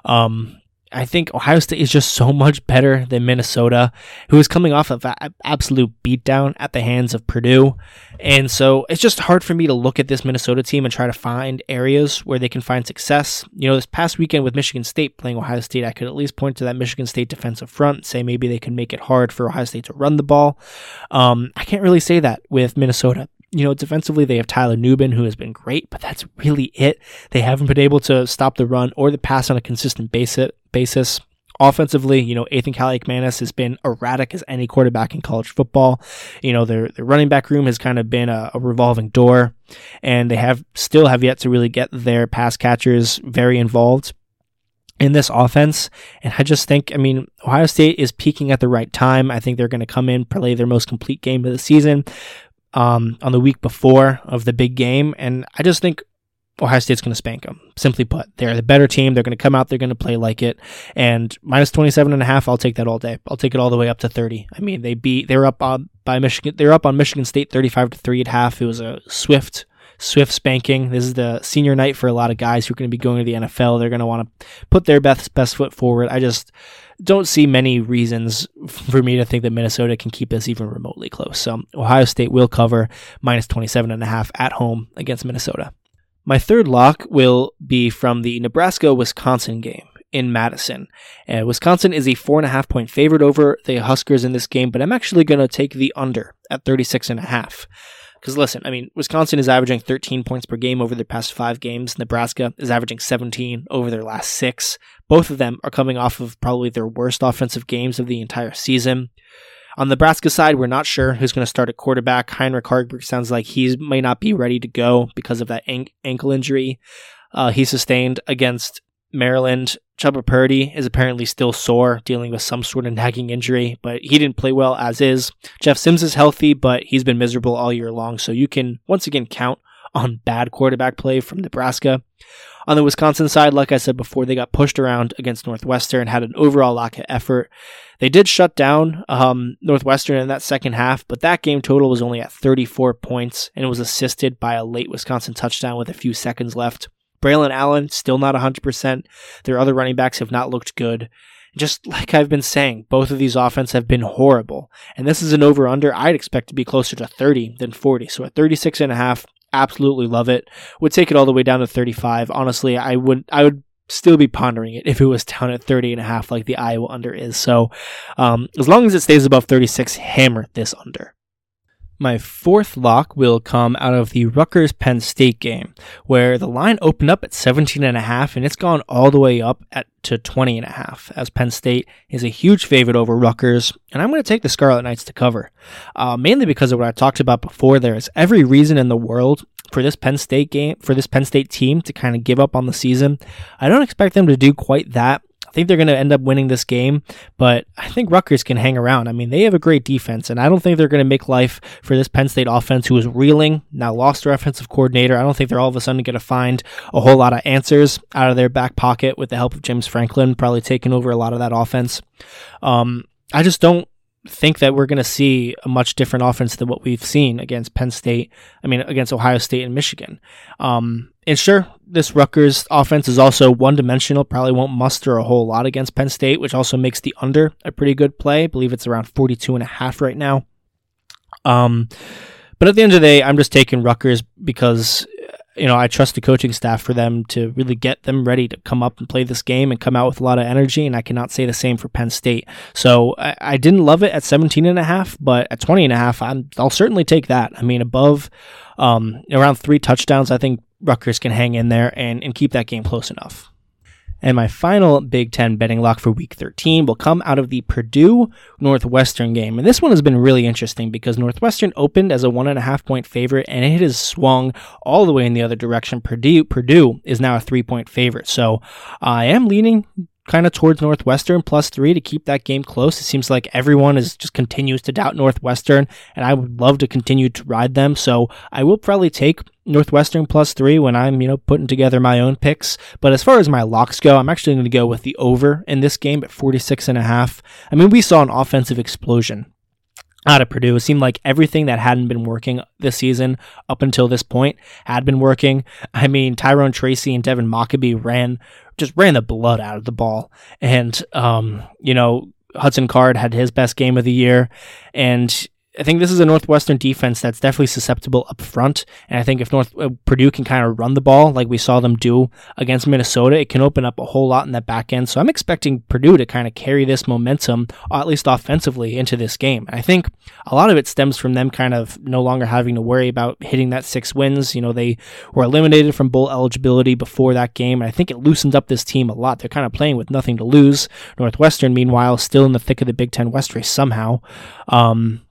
Um, I think Ohio State is just so much better than Minnesota, who is coming off of an absolute beatdown at the hands of Purdue. And so it's just hard for me to look at this Minnesota team and try to find areas where they can find success. You know, this past weekend with Michigan State playing Ohio State, I could at least point to that Michigan State defensive front, say maybe they can make it hard for Ohio State to run the ball. Um, I can't really say that with Minnesota you know, defensively, they have Tyler Nubin, who has been great, but that's really it. They haven't been able to stop the run or the pass on a consistent basis. Offensively, you know, Athan Kaliakmanis has been erratic as any quarterback in college football. You know, their, their running back room has kind of been a, a revolving door, and they have still have yet to really get their pass catchers very involved in this offense. And I just think, I mean, Ohio State is peaking at the right time. I think they're going to come in, play their most complete game of the season um, on the week before of the big game. And I just think Ohio State's going to spank them. Simply put, they're the better team. They're going to come out. They're going to play like it. And minus 27 and a half, I'll take that all day. I'll take it all the way up to 30. I mean, they beat, they were up on, by Michigan, they were up on Michigan State 35 to 3 at half. It was a swift, swift spanking. This is the senior night for a lot of guys who are going to be going to the NFL. They're going to want to put their best, best foot forward. I just, don't see many reasons for me to think that Minnesota can keep this even remotely close. So Ohio State will cover minus 27 and a half at home against Minnesota. My third lock will be from the Nebraska Wisconsin game in Madison. Uh, Wisconsin is a four and a half point favorite over the Huskers in this game, but I'm actually going to take the under at 36 and a half. Because listen, I mean, Wisconsin is averaging 13 points per game over their past five games. Nebraska is averaging 17 over their last six. Both of them are coming off of probably their worst offensive games of the entire season. On the Nebraska side, we're not sure who's going to start at quarterback. Heinrich Haarberg sounds like he may not be ready to go because of that ankle injury uh, he sustained against Maryland. Chubba Purdy is apparently still sore, dealing with some sort of nagging injury, but he didn't play well as is. Jeff Sims is healthy, but he's been miserable all year long, so you can once again count on bad quarterback play from Nebraska. On the Wisconsin side, like I said before, they got pushed around against Northwestern, and had an overall lack of effort. They did shut down um, Northwestern in that second half, but that game total was only at 34 points, and it was assisted by a late Wisconsin touchdown with a few seconds left. Braylon Allen, still not 100%. Their other running backs have not looked good. Just like I've been saying, both of these offenses have been horrible. And this is an over under I'd expect to be closer to 30 than 40. So at 36 and a half, absolutely love it. Would take it all the way down to 35. Honestly, I would I would still be pondering it if it was down at 30 and a half like the Iowa under is. So um, as long as it stays above 36, hammer this under. My fourth lock will come out of the Rutgers Penn State game, where the line opened up at 17 and a half and it's gone all the way up at to 20 and a half as Penn State is a huge favorite over Rutgers and I'm going to take the Scarlet Knights to cover. Uh, mainly because of what I talked about before there is every reason in the world for this Penn State game for this Penn State team to kind of give up on the season. I don't expect them to do quite that think they're going to end up winning this game, but I think Rutgers can hang around. I mean, they have a great defense, and I don't think they're going to make life for this Penn State offense who is reeling, now lost their offensive coordinator. I don't think they're all of a sudden going to find a whole lot of answers out of their back pocket with the help of James Franklin, probably taking over a lot of that offense. Um, I just don't think that we're going to see a much different offense than what we've seen against Penn State. I mean, against Ohio State and Michigan. Um, and sure, this Rutgers offense is also one dimensional, probably won't muster a whole lot against Penn State, which also makes the under a pretty good play. I believe it's around 42 and a half right now. Um, but at the end of the day, I'm just taking Rutgers because you know, I trust the coaching staff for them to really get them ready to come up and play this game and come out with a lot of energy. And I cannot say the same for Penn State. So I, I didn't love it at 17 and a half, but at 20 and a half, I'm, I'll certainly take that. I mean, above, um, around three touchdowns, I think Rutgers can hang in there and, and keep that game close enough. And my final Big Ten betting lock for week 13 will come out of the Purdue Northwestern game. And this one has been really interesting because Northwestern opened as a one and a half point favorite and it has swung all the way in the other direction. Purdue, Purdue is now a three point favorite. So I am leaning kind of towards Northwestern plus three to keep that game close. It seems like everyone is just continues to doubt Northwestern, and I would love to continue to ride them. So I will probably take Northwestern plus three when I'm, you know, putting together my own picks. But as far as my locks go, I'm actually going to go with the over in this game at 46 and a half. I mean, we saw an offensive explosion out of Purdue. It seemed like everything that hadn't been working this season up until this point had been working. I mean, Tyrone Tracy and Devin Mockobee ran just ran the blood out of the ball, and um, you know Hudson Card had his best game of the year, and I think this is a Northwestern defense that's definitely susceptible up front, and I think if North uh, Purdue can kind of run the ball like we saw them do against Minnesota, it can open up a whole lot in that back end. So I'm expecting Purdue to kind of carry this momentum, at least offensively, into this game. I think a lot of it stems from them kind of no longer having to worry about hitting that six wins. You know, they were eliminated from bowl eligibility before that game, and I think it loosened up this team a lot. They're kind of playing with nothing to lose. Northwestern, meanwhile, still in the thick of the Big Ten West race somehow. Um,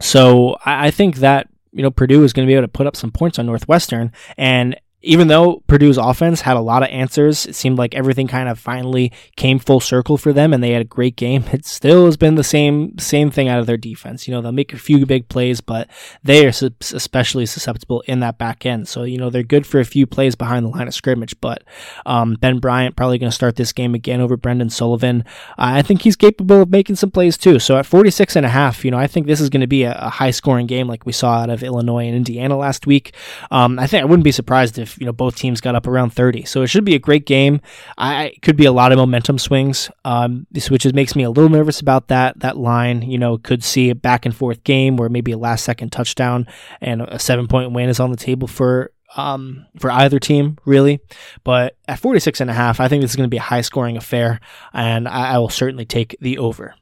so I, think that you know Purdue is going to be able to put up some points on Northwestern, and even though Purdue's offense had a lot of answers, it seemed like everything kind of finally came full circle for them, and they had a great game. It still has been the same same thing out of their defense. You know, they'll make a few big plays, but they are especially susceptible in that back end. So you know they're good for a few plays behind the line of scrimmage. But um, Ben Bryant probably going to start this game again over Brendan Sullivan. I think he's capable of making some plays too. So at 46 and a half, you know, I think this is going to be a, a high scoring game like we saw out of Illinois and Indiana last week. Um, I think I wouldn't be surprised if you know both teams got up around 30. So it should be a great game. I could be a lot of momentum swings, um, which makes me a little nervous about that. That line, you know, could see a back and forth game where maybe a last second touchdown and a seven point win is on the table for um, for either team, really. But at 46 and a half, I think this is going to be a high scoring affair, and I, I will certainly take the over.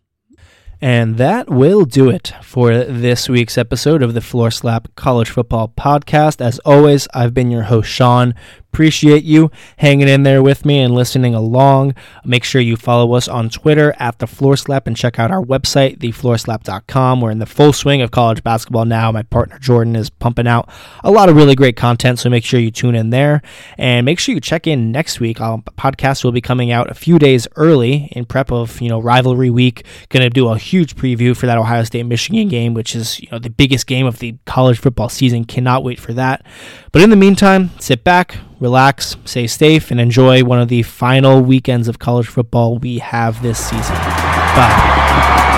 And that will do it for this week's episode of the Floor Slap College Football Podcast. As always, I've been your host, Sean. Appreciate you hanging in there with me and listening along. Make sure you follow us on Twitter at the Floor Slap and check out our website, thefloorslap.com. We're in the full swing of college basketball now. My partner Jordan is pumping out a lot of really great content, so make sure you tune in there and make sure you check in next week. Our podcast will be coming out a few days early in prep of you know rivalry week. Going to do a huge preview for that Ohio State Michigan game, which is you know the biggest game of the college football season. Cannot wait for that. But in the meantime, sit back relax, stay safe, and enjoy one of the final weekends of college football we have this season. Bye.